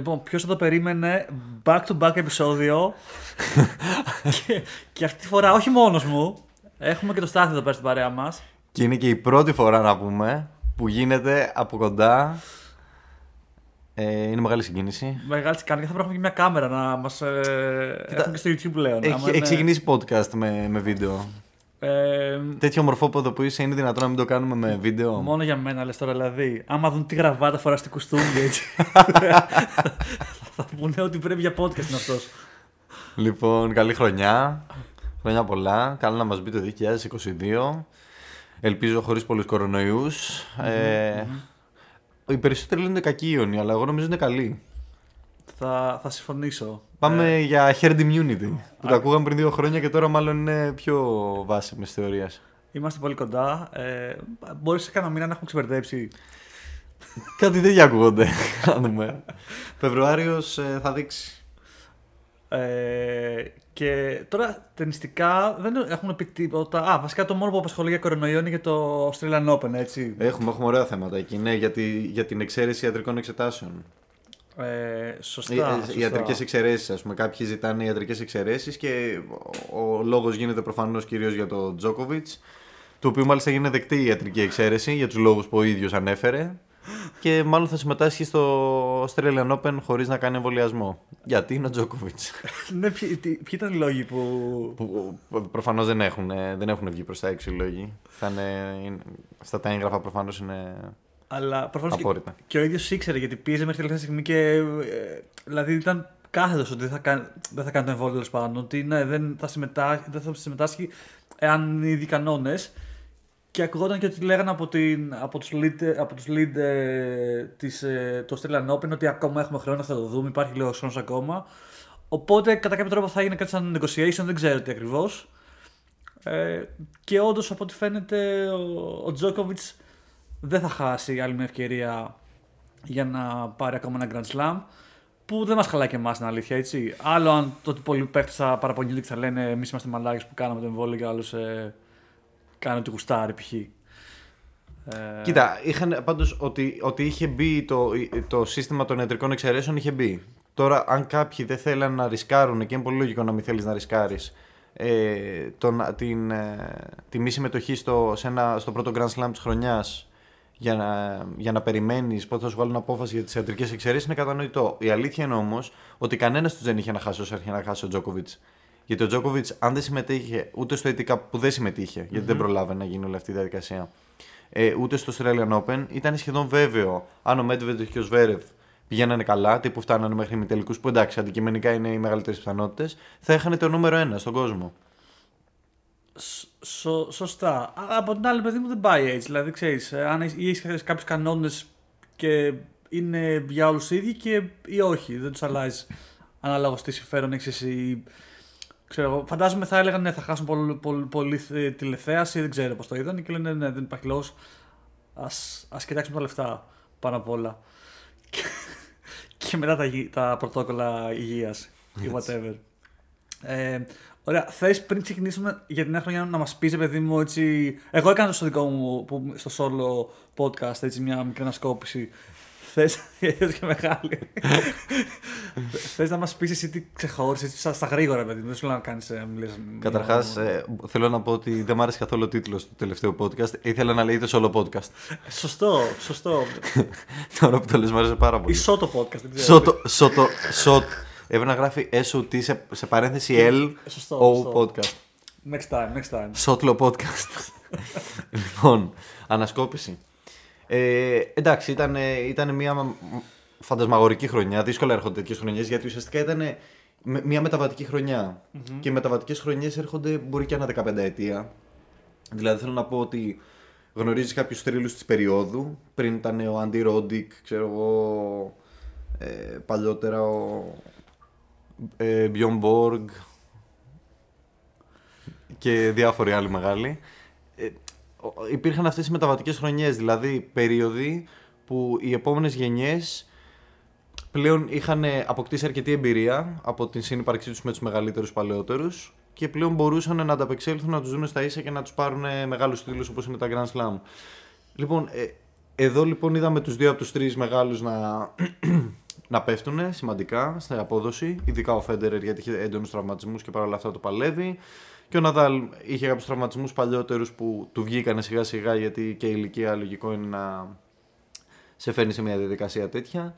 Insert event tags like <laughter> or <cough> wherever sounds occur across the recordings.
Λοιπόν, ποιος θα το περίμενε; Back to back επεισόδιο. <laughs> και, και αυτή τη φορά όχι μόνος μου. Έχουμε και το Στάθη εδώ πέρα στην παρέα μας. Και είναι και η πρώτη φορά να πούμε που γίνεται από κοντά. Ε, είναι μεγάλη συγκίνηση. Μεγάλη συγκίνηση. Θα πρέπει να έχουμε και μια κάμερα να μας. Ε, έχουμε και στο YouTube πλέον. Έχει, Άμα έχει είναι- ξεκινήσει podcast με, με βίντεο. Ε, Τέτοιο μορφόποδο που είσαι είναι δυνατόν να μην το κάνουμε με βίντεο; Μόνο για μένα λες τώρα δηλαδή. Άμα δουν τι γραβάτα φορά στην κουστούμι έτσι. <laughs> θα πούνε ότι πρέπει για podcast είναι αυτός. Λοιπόν, καλή χρονιά. Χρόνια πολλά. Καλά να μας μπει το 2022. Ελπίζω χωρίς πολλούς κορονοϊούς. Ε, οι περισσότεροι λένε κακοί ιόνοι, αλλά εγώ νομίζω είναι καλοί. Θα, θα συμφωνήσω. Πάμε Ε, για herd immunity. Που το ακούγαμε πριν δύο χρόνια και τώρα μάλλον είναι πιο βάσιμες θεωρίας. είμαστε πολύ κοντά. Ε, μπορείς σε κανένα μήνα να έχουμε ξεπερδέψει. Κάτι τέτοια ακούγονται. <laughs> Να δούμε. Φεβρουάριος ε, θα δείξει. Ε, και τώρα ταινιστικά δεν έχουν πει τίποτα. Α, βασικά το μόνο που απασχολεί για κορονοϊό είναι για το Australian Open, έτσι. Έχουμε, έχουμε ωραία θέματα εκεί. Ναι, για, τη- για την εξαίρεση ιατρικών εξετάσεων. Ε, σωστά. Οι, σωστά. ιατρικές εξαιρέσεις, ας πούμε. Κάποιοι ζητάνε ιατρικές εξαιρέσεις και ο, ο λόγος γίνεται προφανώς κυρίως για τον Τζόκοβιτ. Το οποίο μάλιστα γίνεται δεκτή η ιατρική εξαίρεση για τους λόγους που ο ίδιος ανέφερε. Και μάλλον θα συμμετάσχει στο Australian Open χωρίς να κάνει εμβολιασμό. Γιατί είναι ο Τζόκοβιτ. <laughs> ναι, ποιοι, τι- ποιοι ήταν οι λόγοι που. που προφανώς δεν έχουν, δεν έχουν βγει προς τα έξω οι λόγοι. Θα είναι, είναι- στα τα έγγραφα προφανώς είναι Αλλά προφανώς και, απόρριτα. και ο ίδιος ήξερε γιατί πίεζε μέχρι τελευταία στιγμή και. ε, δηλαδή ήταν κάθετος ότι δεν θα, κάνει, δεν θα κάνει το εμβόλιο τέλος πάντων. Ότι ναι, δεν θα συμμετάσχει, δεν θα συμμετάσχει εάν είναι ήδη κανόνες. Και ακουγόταν και ότι λέγανε από, την, από τους lead, από τους lead ε, της, ε, του Australian Open ότι ακόμα έχουμε χρόνο, θα το δούμε, υπάρχει λίγος χρόνος ακόμα. Οπότε κατά κάποιο τρόπο θα έγινε κάτι σαν negotiation, δεν ξέρω τι ακριβώς. Ε, και όντως από ό,τι φαίνεται ο, ο Τζόκοβιτς δεν θα χάσει άλλη μια ευκαιρία για να πάρει ακόμα ένα Grand Slam που δεν μας χαλάει και εμάς την αλήθεια έτσι. Άλλο αν το ότι πολλοί παίχτες θα παραπονιούνται και θα λένε εμείς είμαστε μαλάκες που κάναμε το εμβόλιο και άλλος ε, κάνει ότι γουστάρει π.χ. Ε, Κοίτα, είχαν πάντως ότι, ότι είχε μπει το, το σύστημα των ιατρικών εξαιρέσεων είχε μπει. Τώρα, αν κάποιοι δεν θέλαν να ρισκάρουν και είναι πολύ λογικό να μην θέλεις να ρισκάρεις ε, τον, την, ε, τη μη συμμετοχή στο, σε ένα, στο πρώτο Grand Slam της χρονιάς για να, για να περιμένεις πότε θα σου βγάλουν απόφαση για τις ιατρικές εξαιρέσεις είναι κατανοητό. Η αλήθεια είναι όμως ότι κανένας τους δεν είχε να χάσει όσο έρχεται να χάσει ο Τζόκοβιτς. Γιατί ο Τζόκοβιτς, αν δεν συμμετείχε ούτε στο ATP που δεν συμμετείχε, γιατί δεν προλάβαινε να γίνει όλη αυτή η διαδικασία, ε, ούτε στο Australian Open, ήταν σχεδόν βέβαιο αν ο Medvedev και ο Σβέρευ πηγαίνανε καλά, τύπου φτάνανε μέχρι ημιτελικού, που εντάξει, αντικειμενικά είναι οι μεγαλύτερες πιθανότητες, θα είχαν το νούμερο ένα στον κόσμο. Σ- σω- σωστά. Α, Από την άλλη, παιδί μου δεν πάει έτσι. Δηλαδή, ξέρεις, αν έχει κάποιους κανόνες και είναι για όλους οι ίδιοι και ή όχι, δεν τους αλλάζεις ανάλογα τι συμφέρον έχεις εσύ. Ξέρω, εγώ, φαντάζομαι θα έλεγαν ναι, θα χάσουν πολύ, πολύ, πολύ ε, τηλεθέαση, δεν ξέρω πώς το είδαν και λένε ναι, δεν υπάρχει λόγος. Α ας κοιτάξουμε τα λεφτά πάνω απ' όλα. Και, και μετά τα, γη- τα πρωτόκολλα υγείας ή whatever. Ε, ωραία, θες πριν ξεκινήσουμε για την νέα χρονιά να μας πεις, παιδί μου, έτσι. Εγώ έκανα στο δικό μου που, στο solo podcast έτσι, μια μικρή ανασκόπηση. Θες, <laughs> γιατί και μεγάλη. Θες να μας πεις εσύ τι ξεχώρισες στα, στα γρήγορα, παιδί μου. Δεν σου λέω να κάνεις. Καταρχάς, ε, θέλω να πω ότι δεν μου άρεσε καθόλου ο τίτλος του τελευταίου podcast. Ήθελα να λέγεται solo podcast. Σωστό, σωστό. <laughs> Τώρα που το λες μου άρεσε πάρα Ή πολύ. σώτο podcast, δεν ξέρω. Σότο, σότο, σότ. Έπρεπε να γράφει SOT σε, σε παρένθεση L Σωστό, O σωστό. podcast. Next time, next time. Σότλο podcast. <laughs> λοιπόν, ανασκόπηση. Ε, εντάξει, ήταν, ήταν μια μ- φαντασμαγορική χρονιά. Δύσκολα έρχονται τέτοιες χρονιές γιατί ουσιαστικά ήταν με- μια μεταβατική χρονιά. Και οι μεταβατικές χρονιές έρχονται μπορεί και ανά 15 ετία. Δηλαδή θέλω να πω ότι γνωρίζεις κάποιους θρύλους της περίοδου. Πριν ήταν ο Αντι Ρόντικ, ξέρω εγώ. Ε, παλιότερα ο ε, Μπιον Μπόργκ και διάφοροι άλλοι μεγάλοι. Ε, ο- υπήρχαν αυτές οι μεταβατικές χρονιές, δηλαδή περίοδοι που οι επόμενες γενιές πλέον είχαν αποκτήσει αρκετή εμπειρία από την συνύπαρξή τους με τους μεγαλύτερους παλαιότερους και πλέον μπορούσαν να ανταπεξέλθουν, να τους δουν στα ίσα και να τους πάρουν μεγάλους τίτλους όπως είναι τα Grand Slam. Λοιπόν, ε, εδώ λοιπόν είδαμε τους δύο από τους τρεις μεγάλους να... να πέφτουν σημαντικά στην απόδοση. Ειδικά ο Φέντερερ γιατί είχε έντονους τραυματισμούς και παρόλα αυτά το παλεύει. Και ο Ναδάλ είχε κάποιους τραυματισμούς παλιότερους που του βγήκαν σιγά σιγά γιατί και η ηλικία λογικό είναι να σε φέρνει σε μια διαδικασία τέτοια.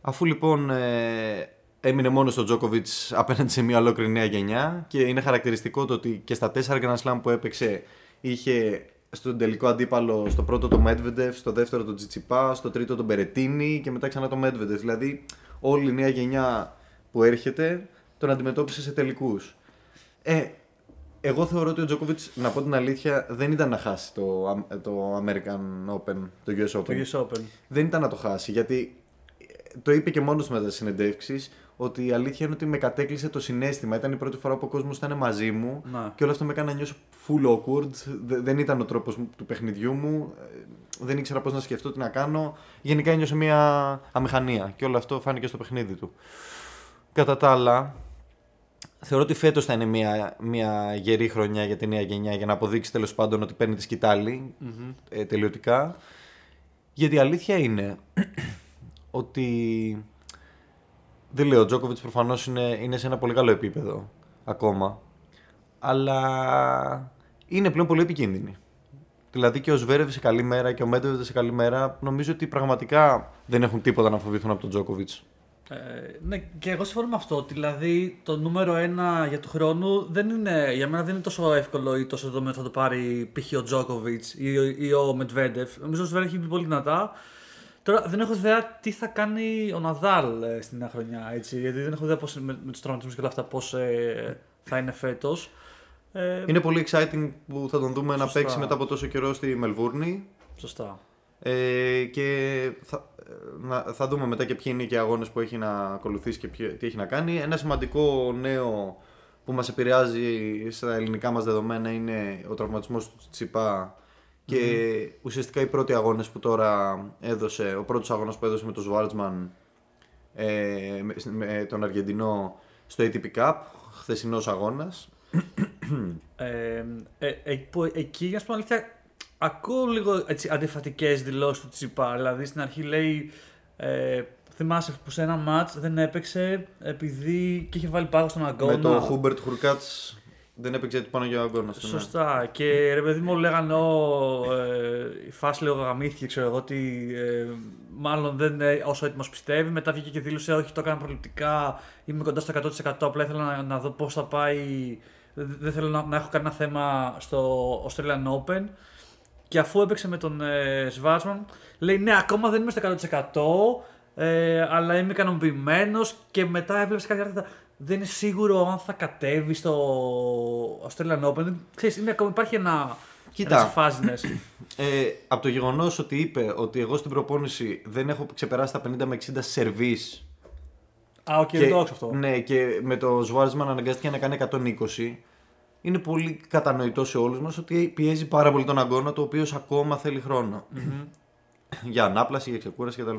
Αφού λοιπόν ε, έμεινε μόνος στο Τζόκοβιτς απέναντι σε μια ολόκληρη νέα γενιά και είναι χαρακτηριστικό το ότι και στα τέσσερα Grand Slam που έπαιξε είχε στον τελικό αντίπαλο στο πρώτο το Medvedev, στο δεύτερο το Τζιτσιπά, στο τρίτο τον Μπερετίνη και μετά ξανά το Medvedev. Δηλαδή όλη η νέα γενιά που έρχεται τον αντιμετώπισε σε τελικούς. Ε, εγώ θεωρώ ότι ο Τζόκοβιτ, να πω την αλήθεια, δεν ήταν να χάσει το, το American Open, το US Open. Το US Open. Δεν ήταν να το χάσει γιατί το είπε και μόνος μετά τι συνεντεύξεις ότι η αλήθεια είναι ότι με κατέκλυσε το συνέστημα. Ήταν η πρώτη φορά που ο κόσμος ήταν μαζί μου Να. και όλο αυτό με έκανε να νιώσω full awkward. Δε- Δεν ήταν ο τρόπος του παιχνιδιού μου. Ε, Δεν ήξερα πώς να σκεφτώ τι να κάνω. Γενικά ένιωσα μια αμηχανία και όλο αυτό φάνηκε στο παιχνίδι του. Κατά τα άλλα, θεωρώ ότι φέτος θα είναι μια, μια γερή χρονιά για τη νέα γενιά για να αποδείξει τέλος πάντων ότι παίρνει τη σκητάλη Μμμ. ε, τελειωτικά. Γιατί η αλήθεια είναι <clears throat> ότι δεν λέω, ο Τζόκοβιτς προφανώς είναι, είναι σε ένα πολύ καλό επίπεδο ακόμα. Αλλά είναι πλέον πολύ επικίνδυνη. Δηλαδή και ο Σβέρευ σε καλή μέρα και ο Μέντεβιτ σε καλή μέρα νομίζω ότι πραγματικά δεν έχουν τίποτα να φοβηθούν από τον Τζόκοβιτς. Ε, ναι, και εγώ συμφωνώ με αυτό. Ότι δηλαδή το νούμερο ένα για του χρόνου δεν είναι, για μένα δεν είναι τόσο εύκολο ή τόσο δεδομένο θα το πάρει π.χ. ο Τζόκοβιτς ή, ο- ή ο Μετβέντεφ. Νομίζω ο Σβέρ έχει μπει πολύ δυνατά. Τώρα δεν έχω ιδέα τι θα κάνει ο Ναδάλ ε, στην νέα χρονιά. Έτσι, γιατί δεν έχω ιδέα πώς, με, με τους τραυματισμούς και όλα αυτά πώς θα είναι φέτος. Ε, Είναι πολύ exciting που θα τον δούμε να Σωστά. παίξει μετά από τόσο καιρό στη Μελβούρνη. Σωστά. Ε, και θα, ε, να, θα δούμε μετά και ποιοι είναι και οι αγώνες που έχει να ακολουθήσει και ποιο- τι έχει να κάνει. Ένα σημαντικό νέο που μας επηρεάζει στα ελληνικά μας δεδομένα είναι ο τραυματισμός του Τσιπά και ουσιαστικά οι πρώτοι αγώνες που τώρα έδωσε, ο πρώτος αγώνας που έδωσε με τον Σβάρτσμαν ε, με, με τον Αργεντινό στο ATP Cup, χθεσινός αγώνας. Ε, ε, ε, που εκεί, για να σου πω αλήθεια, ακούω λίγο έτσι, αντιφατικές δηλώσεις του Τσιπά. Δηλαδή στην αρχή λέει, ε, θυμάσαι που σε ένα μάτς δεν έπαιξε επειδή και είχε βάλει πάγο στον αγώνα. Με τον Χούμπερτ Χουρκάτς δεν έπαιξε γιατί πάνω για ο αγώνας. ναι. Σωστά. Και ρε παιδί μου λέγανε «Ω, ε, η φάση λίγο γαμήθηκε, ξέρω εγώ, ότι ε, μάλλον δεν είναι όσο έτοιμος πιστεύει. Μετά βγήκε και δήλωσε όχι το έκανα προληπτικά, είμαι κοντά στο 100% απλά ήθελα να, να δω πώς θα πάει, δεν δεν θέλω να, να έχω κανένα θέμα στο Australian Open. Και αφού έπαιξε με τον ε, Σβάτσμαν, λέει ναι, ακόμα δεν είμαι στο 100%, ε, αλλά είμαι ικανοποιημένος. Και μετά έβλεψε κάτι άρθρα. Δεν είναι σίγουρο αν θα κατέβει στο Australian Open. Ξέρεις, είναι ακόμα, υπάρχει ένα. Κοίτα. ένας φάζινες. <clears throat> Ε, από το γεγονός ότι είπε ότι εγώ στην προπόνηση δεν έχω ξεπεράσει τα 50 με 60 σερβίς Α, οκ, δεν το άκουσα αυτό. Ναι, και με το Σβάρτσμαν αναγκάστηκε να κάνει 120. Είναι πολύ κατανοητό σε όλους μας ότι πιέζει πάρα πολύ τον αγώνα, το οποίος ακόμα θέλει χρόνο. <clears throat> για ανάπλαση, για ξεκούραση κτλ.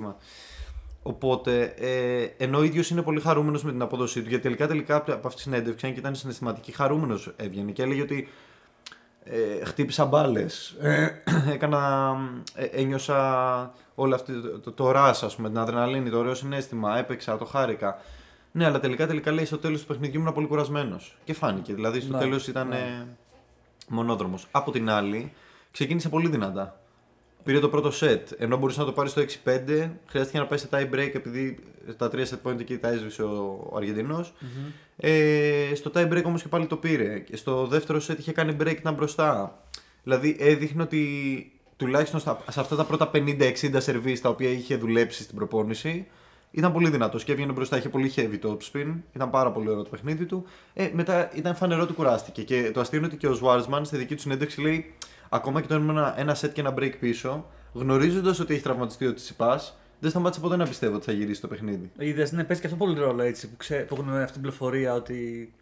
Οπότε, ε, ενώ ο ίδιος είναι πολύ χαρούμενος με την απόδοσή του, γιατί τελικά, τελικά από αυτή τη συνέντευξη, αν και ήταν συναισθηματική, χαρούμενος έβγαινε και έλεγε ότι ε, χτύπησα μπάλες. <clears throat> έκανα. Ε, ένιωσα όλο αυτό το, το, το ρας, ας πούμε, την αδρεναλίνη, το ωραίο συνέστημα. Έπαιξα, το χάρηκα. Ναι, αλλά τελικά, τελικά λέει στο τέλος του παιχνιδιού ήμουν πολύ κουρασμένος. Και φάνηκε. Δηλαδή στο Ναι, τέλος ήταν ναι. ε, μονόδρομος. Από την άλλη, ξεκίνησε πολύ δυνατά. Πήρε το πρώτο σετ. Ενώ μπορούσε να το πάρει στο 6-5, χρειάστηκε να πάει σε tie break επειδή τα τρία set point εκεί τα έσβησε ο, ο αργεντινος Ε, στο tie break όμως και πάλι το πήρε. Και στο δεύτερο set είχε κάνει break, ήταν μπροστά. Δηλαδή έδειχνε ότι τουλάχιστον στα, σε αυτά τα πρώτα 50-60 σερβίς τα οποία είχε δουλέψει στην προπόνηση ήταν πολύ δυνατός και έβγαινε μπροστά. Είχε πολύ heavy top spin. Ήταν πάρα πολύ ωραίο το παιχνίδι του. Ε, μετά ήταν φανερό ότι κουράστηκε. Και το αστείο είναι ότι και ο Σβάρσμαν στη δική του συνέντευξη λέει ακόμα και όταν ήμουν ένα, ένα set και ένα break πίσω, γνωρίζοντας ότι έχει τραυματιστεί ο Τσιπά, δεν σταμάτησε ποτέ να πιστεύω ότι θα γυρίσει το παιχνίδι. Είδες, ναι, παίζει και αυτό πολύ ρόλο έτσι που, ξέ, που έχουν αυτή την πληροφορία ότι.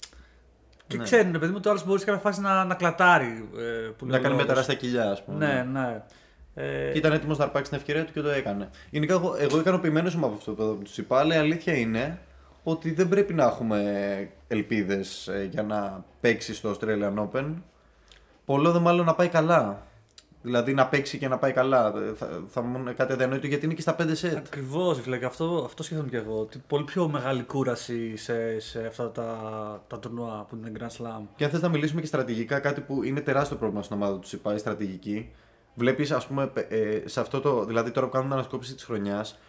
Και Ναι. ξέρουν, παιδί μου, το άλλος μπορεί σε κάποια φάση να, να κλατάρει. Ε, που λέει να ο κάνει λόγος. μια τεράστια κοιλιά, ας πούμε. Ναι, ναι. Ε, Και ήταν έτοιμος να αρπάξει την ευκαιρία του και το έκανε. Γενικά, εγώ, εγώ ικανοποιημένος είμαι από αυτό που του είπα, αλλά η αλήθεια είναι ότι δεν πρέπει να έχουμε ελπίδες για να παίξει στο Australian Open. Πολλό δε μάλλον να πάει καλά. Δηλαδή να παίξει και να πάει καλά. Θα, θα μου είναι κάτι αδιανόητο γιατί είναι και στα 5 σετ. Ακριβώς, φίλε. και Αυτό, αυτό σκέφτομαι και εγώ. Ότι πολύ πιο μεγάλη κούραση σε, σε αυτά τα, τα τουρνουά που είναι Grand Slam. Και αν θες να μιλήσουμε και στρατηγικά, κάτι που είναι τεράστιο πρόβλημα στην ομάδα του Τσιπά, η στρατηγική. Βλέπεις, ας πούμε, ε, σε αυτό το. Δηλαδή τώρα που κάνουν ανασκόπηση της χρονιάς,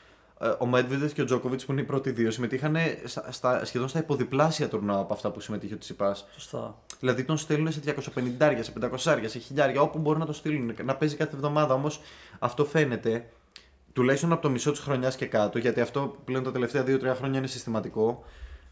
ε, ο Μέτβιδεθ και ο Τζόκοβιτς που είναι οι πρώτοι δύο συμμετείχαν στα, σχεδόν στα υποδιπλάσια τουρνουά από αυτά που συμμετείχε ο Τσιπά. Σωστά. Δηλαδή τον στέλνουν σε 250, σε 500, σε 1000, όπου μπορούν να το στείλουν, να παίζει κάθε εβδομάδα. Όμως αυτό φαίνεται τουλάχιστον από το μισό της χρονιάς και κάτω, γιατί αυτό πλέον τα τελευταία 2-3 χρόνια είναι συστηματικό.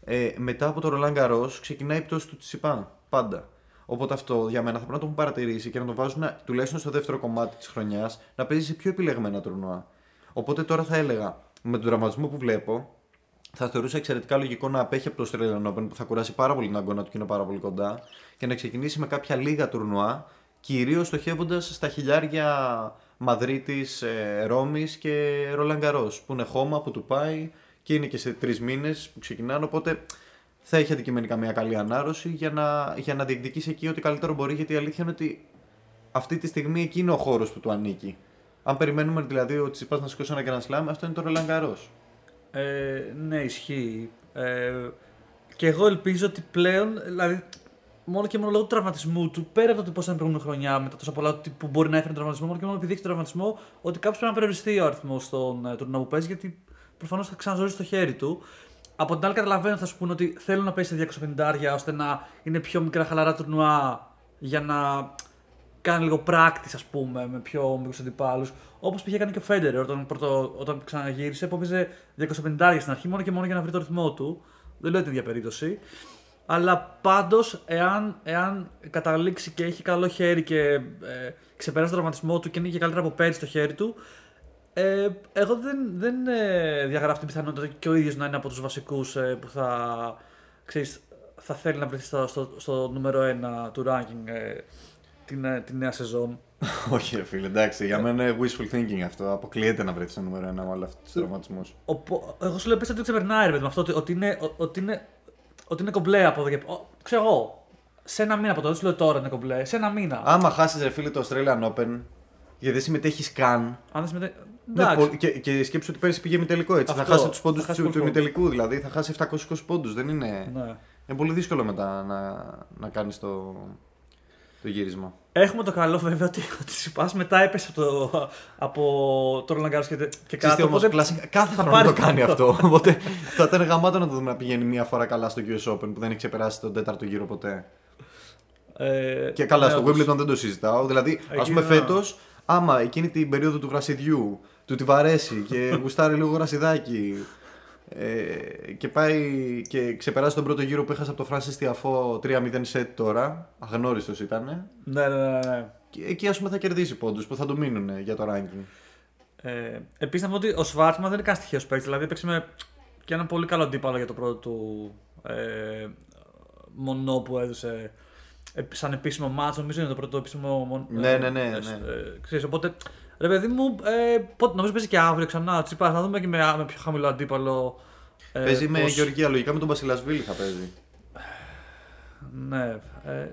Ε, μετά από το Ρολάν Γκαρό ξεκινάει η πτώση του Τσιπά. Πάντα. Οπότε αυτό για μένα θα πρέπει να το έχουν παρατηρήσει και να το βάζουν τουλάχιστον στο δεύτερο κομμάτι της χρονιάς να παίζει σε πιο επιλεγμένα τουρνουά. Οπότε τώρα θα έλεγα με τον τραυματισμό που βλέπω, θα θεωρούσα εξαιρετικά λογικό να απέχει από το Australian Open που θα κουράσει πάρα πολύ την αγκώνα του και είναι πάρα πολύ κοντά και να ξεκινήσει με κάποια λίγα τουρνουά, κυρίως στοχεύοντας στα χιλιάρια Μαδρίτης, ε, Ρώμης και Ρολαγκαρό, που είναι χώμα που του πάει και είναι και σε τρεις μήνες που ξεκινάνε. Οπότε θα έχει αντικειμενικά μια καλή ανάρρωση για να, για να διεκδικήσει εκεί ό,τι καλύτερο μπορεί. Γιατί η αλήθεια είναι ότι αυτή τη στιγμή εκεί είναι ο χώρος που του ανήκει. Αν περιμένουμε δηλαδή ότι Τσιπάς να σηκώσει ένα Grand Slam, αυτό είναι το Ρολαγκαρό. Ε, ναι, ισχύει. Ε, και εγώ ελπίζω ότι πλέον, δηλαδή, μόνο και μόνο λόγω του τραυματισμού του, πέρα από το πώς ήταν προηγούμενη χρονιά, με τα τόσα πολλά που μπορεί να έφερε τραυματισμό, μόνο και μόνο επειδή έχει τραυματισμό, ότι κάποιο πρέπει να περιοριστεί ο αριθμός των ε, τουρνά που παίζει, γιατί προφανώς θα ξαναζωρίσει το χέρι του. Από την άλλη, καταλαβαίνω θα σου πούνε ότι θέλουν να παίζει σε 250 ώστε να είναι πιο μικρά χαλαρά τουρνουά για να κάνει λίγο πράκτης, ας πούμε, με πιο μικρού αντιπάλους. Όπως πήγε κάνει και ο Φέντερ όταν, πρώτο, όταν ξαναγύρισε, που έπαιζε 250 στην αρχή μόνο και μόνο για να βρει το ρυθμό του. Δεν λέω την ίδια περίπτωση. Αλλά πάντως, εάν, εάν καταλήξει και έχει καλό χέρι και ε, ξεπεράσει τον τραυματισμό του και είναι και καλύτερα από πέρυσι το χέρι του, ε, εγώ δεν, δεν ε, διαγράφω την πιθανότητα και ο ίδιος να είναι από τους βασικούς ε, που θα, ξέρεις, θα θέλει να βρεθεί στο, στο, στο νούμερο 1 του ranking ε, την, ε, την νέα σεζόν. <laughs> Όχι, φίλε, εντάξει. Για μένα είναι wishful thinking αυτό. Αποκλείεται να βρει το νούμερο ένα με όλους αυτού του τραυματισμούς. Εγώ σου λέω πες ότι ξεπερνάει, ρε με αυτό ότι είναι, ότι είναι, ότι είναι κομπλέ από εδώ και Ξέρω εγώ. Σε ένα μήνα από τώρα, δεν σου λέω τώρα είναι κομπλέ. Σε ένα μήνα. Άμα χάσεις, ρε φίλε, το Australian Open, γιατί δεν συμμετέχεις καν. Αν δεν συμμετέχει. Ναι, και, και σκέψου ότι πέρυσι πήγε τελικό έτσι. Αυτό, θα χάσει του πόντους του, του ημιτελικού, δηλαδή θα χάσει 720 πόντους. Δεν είναι. Ναι. Είναι πολύ δύσκολο μετά να, να κάνεις το, το γύρισμα. Έχουμε το καλό βέβαια ότι ο Τσιπά μετά έπεσε από το, από το Ρολαγκάρο και, και κάτω. Όμως, κλασικά, κάθε θα χρόνο το κάνει αυτό. <laughs> Οπότε θα ήταν γαμάτο να το δούμε να πηγαίνει μία φορά καλά στο US Open που δεν έχει ξεπεράσει τον τέταρτο γύρο ποτέ. Ε, και καλά, ναι, στο Wimbledon δεν το συζητάω. Δηλαδή, ας πούμε φέτος, άμα εκείνη την περίοδο του γρασιδιού του τη βαρέσει και <laughs> γουστάρει λίγο γρασιδάκι ε, και πάει και ξεπεράσει τον πρώτο γύρο που έχασε από το Francis Tiafo 3-0 set τώρα. Αγνώριστος ήταν. Ναι, ναι, ναι. ναι. Και εκεί ας πούμε θα κερδίσει πόντους που θα του μείνουν για το ranking. Ε, Επίσης να πω ότι ο Σβάρτσμα δεν είναι καν στοιχείο παίκτης. Δηλαδή έπαιξε με και ένα πολύ καλό αντίπαλο για το πρώτο του ε, μονό που έδωσε ε, σαν επίσημο μάτσο. Νομίζω είναι το πρώτο επίσημο μονό. Ναι, ναι, ναι. ναι. Ε, ξέρεις, οπότε Ρε παιδί μου, ε, πότε, νομίζω παίζει και αύριο ξανά. Τσίπα, θα δούμε και με, με πιο χαμηλό αντίπαλο. Ε, παίζει με πώς... Γεωργία, λογικά με τον Βασιλασβίλη θα παίζει. Ναι. Ε,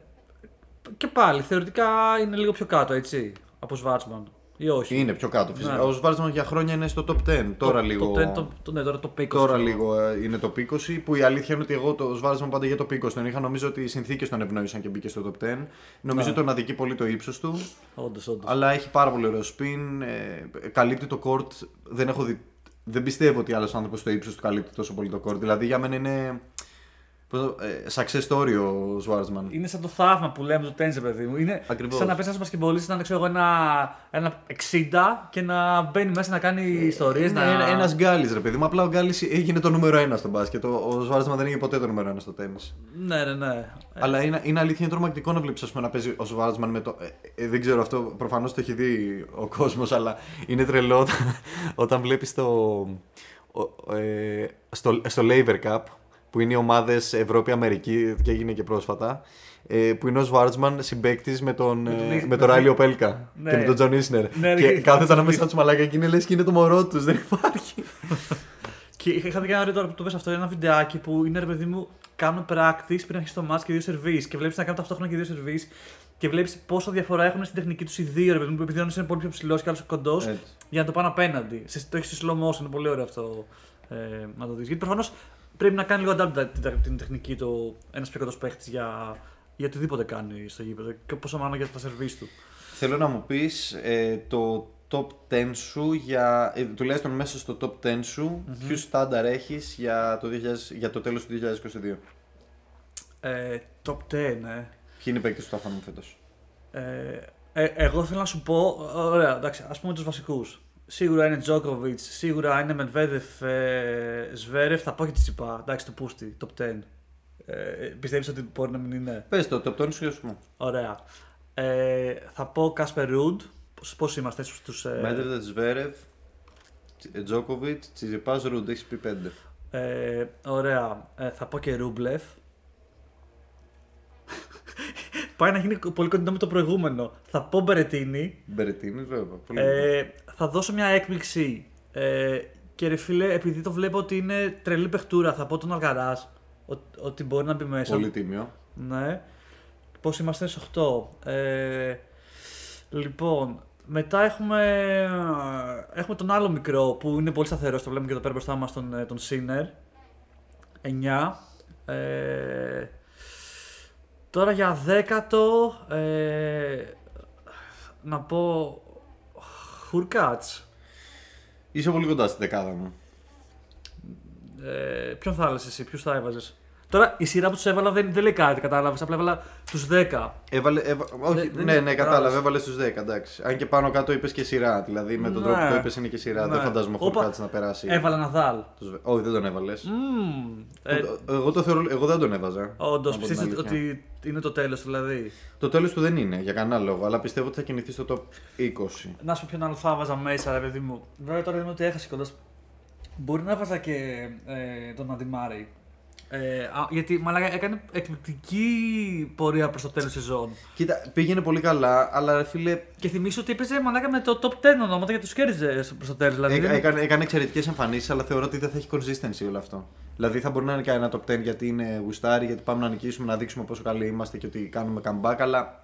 και πάλι, θεωρητικά είναι λίγο πιο κάτω, έτσι, από Σβάτσμαν. Ή όχι. Είναι πιο κάτω φυσικά. Ναι. Ο Σβάρτσμαν για χρόνια είναι στο top 10. Τώρα το, λίγο. Το 10, το, το, ναι, τώρα το 20. Τώρα λίγο ε, είναι το 20. Που η αλήθεια είναι ότι εγώ το Σβάρτσμαν πάντα για το 20 τον είχα. Νομίζω ότι οι συνθήκες τον ευνόησαν και μπήκε στο top 10. Νομίζω ναι. τον αδικεί πολύ το ύψος του. Όντως, όντως. Αλλά έχει πάρα πολύ ωραίο spin. Ε, καλύπτει το court. Δεν έχω δει. Δεν πιστεύω ότι άλλος άνθρωπος στο ύψος του καλύπτει τόσο πολύ το court. Δηλαδή για μένα είναι ε, success story ο Σουάρτσμαν. Είναι σαν το θαύμα που λέμε το τένισε, παιδί μου. Είναι Ακριβώς. σαν να πέσει ένας μπασκεμπολίστα να ξέρω ένα, ένα 60 και να μπαίνει μέσα να κάνει ιστορίες. να... ένα, ένας γκάλι, ρε παιδί μου. Απλά ο γκάλι έγινε το νούμερο 1 στο μπάσκετ. Ο, ο Σουάρτσμαν δεν έγινε ποτέ το νούμερο 1 στο τέννη. Ναι, ναι, ναι. Αλλά είναι, είναι αλήθεια, είναι τρομακτικό να βλέπεις να παίζει ο Σουάρτσμαν με το. Ε, ε, δεν ξέρω αυτό, προφανώς το έχει δει ο κόσμος, αλλά είναι τρελό όταν, όταν βλέπεις το. Ε, στο, στο Laver Cup που είναι οι ομάδες Ευρώπη-Αμερική και έγινε και πρόσφατα. Ε, που είναι ο Σβάρτσμαν συμπαίκτης με τον, με, με τον Ράιλι Οπέλκα ναι. και με τον Τζον Ίσνερ. Ναι, και ναι, κάθεται ανάμεσά τους μαλάκα και είναι λες και είναι το μωρό τους, δεν υπάρχει. και είχα δει και ένα τώρα που το πες αυτό, ένα βιντεάκι που είναι ρε παιδί μου, κάνουν practice πριν αρχίσει το match και δύο σερβίς. Και βλέπεις να κάνουν ταυτόχρονα και δύο σερβίς. και βλέπεις πόσο διαφορά έχουν στην τεχνική τους οι δύο, ρε παιδί μου, επειδή ο ένας είναι πολύ πιο ψηλός και άλλος κοντός, Έτσι. για να το πάνε απέναντι. Σε- Το έχεις στη slow motion, είναι πολύ ωραίο αυτό ε, να το δεις. Γιατί προφανώς πρέπει να κάνει λίγο adapt την, την τεχνική του ένας πιο κοντός παίχτης για, για οτιδήποτε κάνει στο γήπεδο. Και πόσο μάλλον για τα σερβίς του. Θέλω να μου πεις ε, το top 10 σου, για, ε, τουλάχιστον μέσα στο top 10 σου, ποιους στάνταρ έχεις για το, 2000, για το τέλος του 2022. Ε, top 10, ε. Ποιοι είναι οι παίκτες που θα φανούν φέτος; Ε, ε, εγώ θέλω να σου πω, ωραία, εντάξει, ας πούμε τους βασικούς. Σίγουρα είναι Τζόκοβιτ, σίγουρα είναι Μετβέδεφ, ε, Σβέρεφ, θα πω και Τσιπά, εντάξει το Πούστη, top 10. Ε, πιστεύεις ότι μπορεί να μην είναι; Πες το, top 10 σου για σου πω. Ωραία. Ε, θα πω Κάσπερ Ρούντ, πώς είμαστε στους... Ε, Μέτρετε Σβέρευ, Τζόκοβιτ, Τσιζιπάς, Ρουντ, έχεις πει 5. ε, ωραία, ε, θα πω και Ρούμπλεφ. Πάει να γίνει πολύ κοντινό με το προηγούμενο. Θα πω Μπερετίνη. Μπερετίνη, βέβαια. Πολύ ε... Ε, θα δώσω μια έκπληξη. Ε, και ρε φίλε, επειδή το βλέπω ότι είναι τρελή παιχτούρα, θα πω τον Αλγαράς. Ότι μπορεί να μπει μέσα. Πολύ τίμιο. Ναι. Πώς είμαστε σε 8. Ε, λοιπόν, μετά έχουμε, έχουμε τον άλλο μικρό που είναι πολύ σταθερός. Το βλέπουμε και εδώ πέρα μπροστά μας, τον, ε, τον Σίνερ. 9. Ε, τώρα για δέκατο. Ε, να πω. Χουρκάτς. Είσαι πολύ κοντά στη δεκάδα μου. Ε, ποιον θα έλεγε εσύ, ποιους θα έβαζες; Τώρα η σειρά που τους έβαλα δεν, δεν λέει κάτι, κατάλαβες. Απλά έβαλα τους 10. Έβαλε, έβα... Όχι, Δεν- δεν ναι, είναι- ναι, κατάλαβα. κατάλαβες. Έβαλες στου 10, εντάξει. Αν και πάνω κάτω είπες και σειρά. Δηλαδή με τον Ναι. τρόπο που είπες είναι και σειρά. Ναι. Δεν φαντάζομαι ο Όπα. Χουρκάτς να περάσει. Έβαλα Ναδάλ. τους βε- Όχι, δεν τον έβαλες. Μμμ. Ε, εγώ, το θεωρώ, εγώ δεν τον έβαζα. Όντως, από την πιστεύεις αλήθεια. ότι είναι το τέλος δηλαδή; Το τέλος του δεν είναι για κανένα λόγο, αλλά πιστεύω ότι θα κινηθεί στο top 20. Να σου πω ποιον άλλο θα έβαζα μέσα, ρε παιδί μου. Βέβαια τώρα είδαμε ότι έχασε κιόλας. Μπορεί να έβαζα και ε, τον Αντιμάρη. Ε, α, γιατί μαλάκα έκανε εκπληκτική πορεία προς το τέλος της σεζόν. Κοίτα, πήγαινε πολύ καλά, αλλά ρε φίλε. Και θυμίσω ότι έπαιζε μαλάκα με το top 10 ονόματα και τους κέρδιζε προς το τέλος. Δηλαδή, έ- δεν- έκανε, έκανε εξαιρετικές εμφανίσεις, αλλά θεωρώ ότι δεν θα έχει consistency όλο αυτό. Δηλαδή θα μπορεί να είναι και ένα top 10 γιατί είναι γουστάρι, γιατί πάμε να νικήσουμε, να δείξουμε πόσο καλοί είμαστε και ότι κάνουμε comeback, αλλά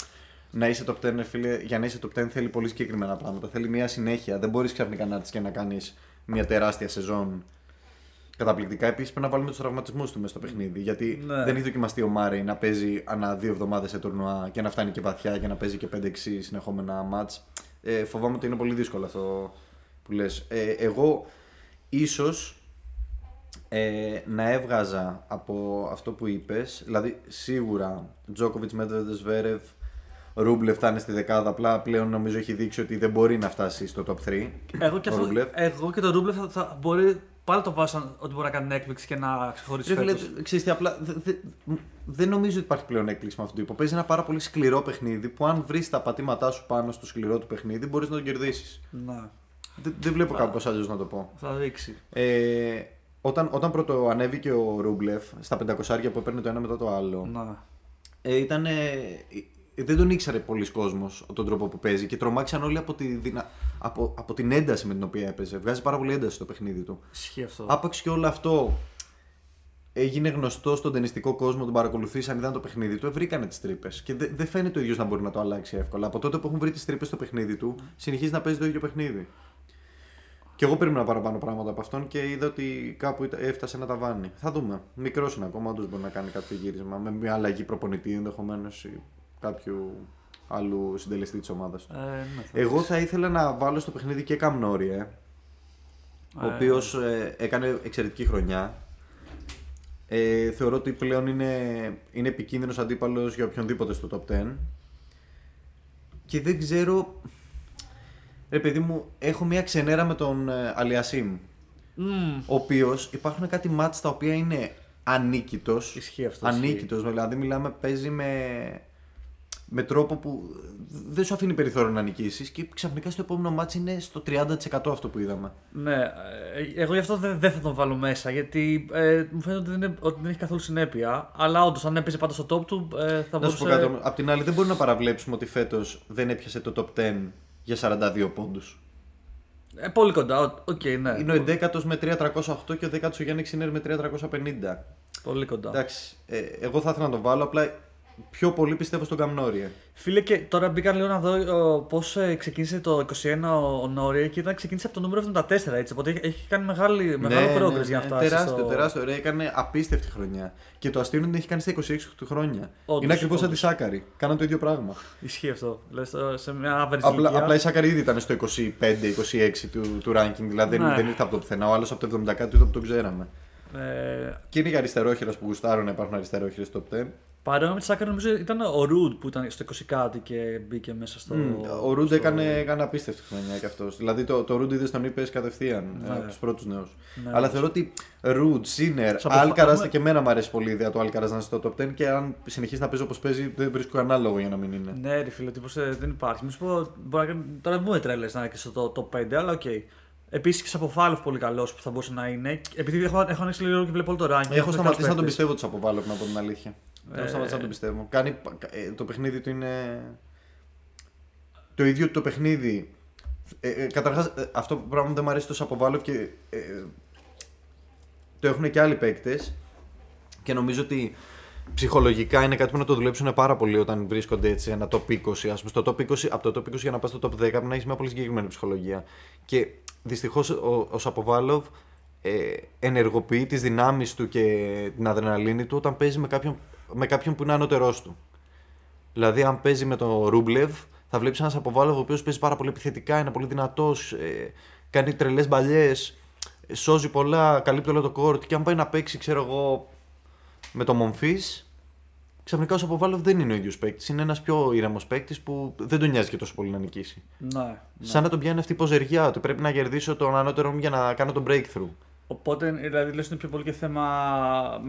να είσαι top 10, ρε φίλε, για να είσαι top 10 θέλει πολύ συγκεκριμένα πράγματα. Θέλει μια συνέχεια. Δεν μπορείς ξαφνικά να έρθεις και να κάνεις μια τεράστια σεζόν. Καταπληκτικά. Επίσης πρέπει να βάλουμε τους τραυματισμούς του μέσα στο παιχνίδι. Γιατί Ναι. δεν έχει δοκιμαστεί ο Μάρεϊ να παίζει ανά δύο εβδομάδες σε τουρνουά και να φτάνει και βαθιά και να παίζει και 5-6 συνεχόμενα μάτς. Ε, φοβάμαι ότι είναι πολύ δύσκολο αυτό που λες. Ε, εγώ ίσως ε, να έβγαζα από αυτό που είπες, δηλαδή σίγουρα Τζόκοβιτ, Μέτβεδε, Σβέρευ, Ρούμπλεφ θα είναι στη δεκάδα. Απλά πλέον νομίζω έχει δείξει ότι δεν μπορεί να φτάσει στο top 3. Εγώ και, ο αυτό, Ρούμπλεφ. εγώ και το Ρούμπλεφ θα, θα μπορεί πάλι το βάζω σαν ότι μπορεί να κάνει έκπληξη και να ξεχωρίσει Ρε φίλε, φέτος. ξέρεις τι, απλά δε- δε- δεν νομίζω ότι υπάρχει πλέον έκπληξη με αυτόν τον τύπο. Παίζει ένα πάρα πολύ σκληρό παιχνίδι που αν βρεις τα πατήματά σου πάνω στο σκληρό του παιχνίδι μπορείς να τον κερδίσεις. Να, Δεν, δεν βλέπω κάπως αλλιώ να το πω. θα δείξει. Ε, όταν, όταν πρώτο ανέβηκε ο Ρούμπλεφ στα 500 που έπαιρνε το ένα μετά το άλλο, Να. ε, ήταν. Δεν τον ήξερε πολλοί κόσμος τον τρόπο που παίζει και τρομάξαν όλοι από, τη, δυνα- από, από την ένταση με την οποία έπαιζε. Βγάζει πάρα πολύ ένταση στο παιχνίδι του. Ισχύει αυτό. Άπαξ και όλο αυτό έγινε γνωστό στον ταινιστικό κόσμο, τον παρακολουθήσαν, είδαν το παιχνίδι του, ε, βρήκανε τις τρύπες. Και δεν δεν φαίνεται ο ίδιος να μπορεί να το αλλάξει εύκολα. Από τότε που έχουν βρει τις τρύπες στο παιχνίδι του, συνεχίζει να παίζει το ίδιο παιχνίδι. Και εγώ περίμενα παραπάνω πράγματα από αυτόν και είδα ότι κάπου ήταν- έφτασε να τα βάνει. Θα δούμε. Μικρός είναι ακόμα, όντως μπορεί να κάνει κάποιο γύρισμα με μια αλλαγή προπονητή ενδεχομένως ή κάποιου άλλου συντελεστή της ομάδας του. Ε, ναι, θα Εγώ δείξει. θα ήθελα να βάλω στο παιχνίδι και Καμνόρι, ε, ο Ε, οποίος έκανε εξαιρετική χρονιά. Ε, θεωρώ ότι πλέον είναι, είναι επικίνδυνος αντίπαλος για οποιονδήποτε στο top 10. Και δεν ξέρω... Ρε παιδί μου, έχω μια ξενέρα με τον ε, Αλιασίμ. Μμμ, Ο οποίος υπάρχουν κάτι μάτς τα οποία είναι ανίκητος. Ισχύει αυτό, Ανίκητος, δηλαδή μιλάμε, παίζει με, με τρόπο που δεν σου αφήνει περιθώριο να νικήσεις και ξαφνικά στο επόμενο μάτς είναι στο 30% αυτό που είδαμε. Ναι, ε, εγώ γι' αυτό δεν, δεν θα τον βάλω μέσα γιατί ε, μου φαίνεται ότι δεν, είναι- ότι δεν έχει καθόλου συνέπεια. Αλλά όντως, αν έπαιζε πάντα στο top του, ε, θα Να σου πω μπορούσε. κάτι, όμως. απ' την άλλη δεν μπορεί να παραβλέψουμε ότι φέτος δεν έπιασε το top 10 για 42 πόντους. Ε, πολύ κοντά, ο- οκ, ναι. Είναι ο 11ος με 308 και ο 10ος ο Γιάννικ Σίνερ με 350. Πολύ κοντά. Εντάξει, ε, εγώ θα ήθελα να τον βάλω, απλά πιο πολύ πιστεύω στον Καμ Νόρι. Φίλε, και τώρα μπήκα λίγο να δω πώς ξεκίνησε το 21 ο Νόρι και ήταν ξεκίνησε από το νούμερο 74 έτσι. Οπότε έχει- έχει κάνει μεγάλη, μεγάλο ναι, progress ναι, για να ναι, φτάσει. Τεράστιο, στο... τεράστιο. Ρε, έκανε απίστευτη χρονιά. Και το αστείο είναι ότι έχει κάνει στα 26 του χρόνια. Όντως, είναι ακριβώς σαν τη όντως. Σάκαρη. Κάναν το ίδιο πράγμα. Ισχύει αυτό. Λες, το- σε μια average Απλά, ηλικία. απλά η Σάκαρη ήδη ήταν στο 25-26 του, του ranking. Δηλαδή δεν- Ναι. δεν ήρθε από το πουθενά. Ο άλλος από το 70 κάτι που τον ξέραμε. Ε, Και είναι για αριστερόχειρα που γουστάρουν να υπάρχουν αριστερόχειρες στο top 10. Παρόμοιο με τη Σάκαρη νομίζω ήταν ο Ρουντ που ήταν στο 20 κάτι και μπήκε μέσα στο. Μμ, ο Ρούντ στο- έκανε, έκανε απίστευτη χρονιά κι αυτός. Δηλαδή το, το Ρούντ είδες στον είπε κατευθείαν Ναι. ε, από τους πρώτους νέους. Ναι, Αλλά όντως. θεωρώ ότι Ρούντ, Σίνερ, Σαποβα- Άλκαρας έχουμε- και εμένα μου αρέσει πολύ η ιδέα του Άλκαρας να είναι στο top 10 και αν συνεχίσει να παίζει όπως παίζει, δεν βρίσκω κανένα λόγο για να μην είναι. Ναι, ρε φίλε, τύπος, ε, δεν υπάρχει. Μη σου πω, μπορεί να κάνει- τώρα δεν μου είναι τρελό να είναι και στο top 5, αλλά οκ. Επίσης και Σαποβάλοφ πολύ καλός που θα μπορούσε να είναι. Επειδή έχω, έχω ανοίξει λίγο και βλέπω όλο το ranking. Έχω σταματήσει να τον παίκτες. πιστεύω Τον Σαποβάλοφ, να πω την αλήθεια. Ε, Έχω σταματήσει να τον πιστεύω. Κάνει, ε, το παιχνίδι του είναι. Το ίδιο το παιχνίδι. Ε, ε, Καταρχάς, αυτό που πράγμα δεν μου αρέσει τόσο από Valve και ε, το έχουν και άλλοι παίκτες. Και νομίζω ότι ψυχολογικά είναι κάτι που να το δουλέψουν πάρα πολύ όταν βρίσκονται έτσι ένα top 20. Ας πούμε, στο top 20 από το top 20 για να πας στο top 10 πρέπει να έχεις μια πολύ συγκεκριμένη ψυχολογία. Και δυστυχώς ο, ο Σαποβάλοβ ε, ενεργοποιεί τις δυνάμεις του και την αδρεναλίνη του όταν παίζει με κάποιον, με κάποιον που είναι ανώτερός του. Δηλαδή, αν παίζει με τον Ρούμπλεβ, θα βλέπεις ένα Σαποβάλοβ ο οποίος παίζει πάρα πολύ επιθετικά, είναι πολύ δυνατός, ε, κάνει τρελές μπαλιές, σώζει πολλά, καλύπτει όλο το κόρτ. Και αν πάει να παίξει, ξέρω εγώ, με το Μομφής, ξαφνικά ο Σαποβάλοβ δεν είναι ο ίδιος παίκτης. Είναι ένας πιο ήρεμος παίκτης που δεν τον νοιάζει και τόσο πολύ να νικήσει. Ναι, ναι. Σαν να τον πιάνει αυτή η ποζεριά ότι πρέπει να κερδίσω τον ανώτερο μου για να κάνω τον breakthrough. Οπότε δηλαδή λες είναι πιο πολύ και θέμα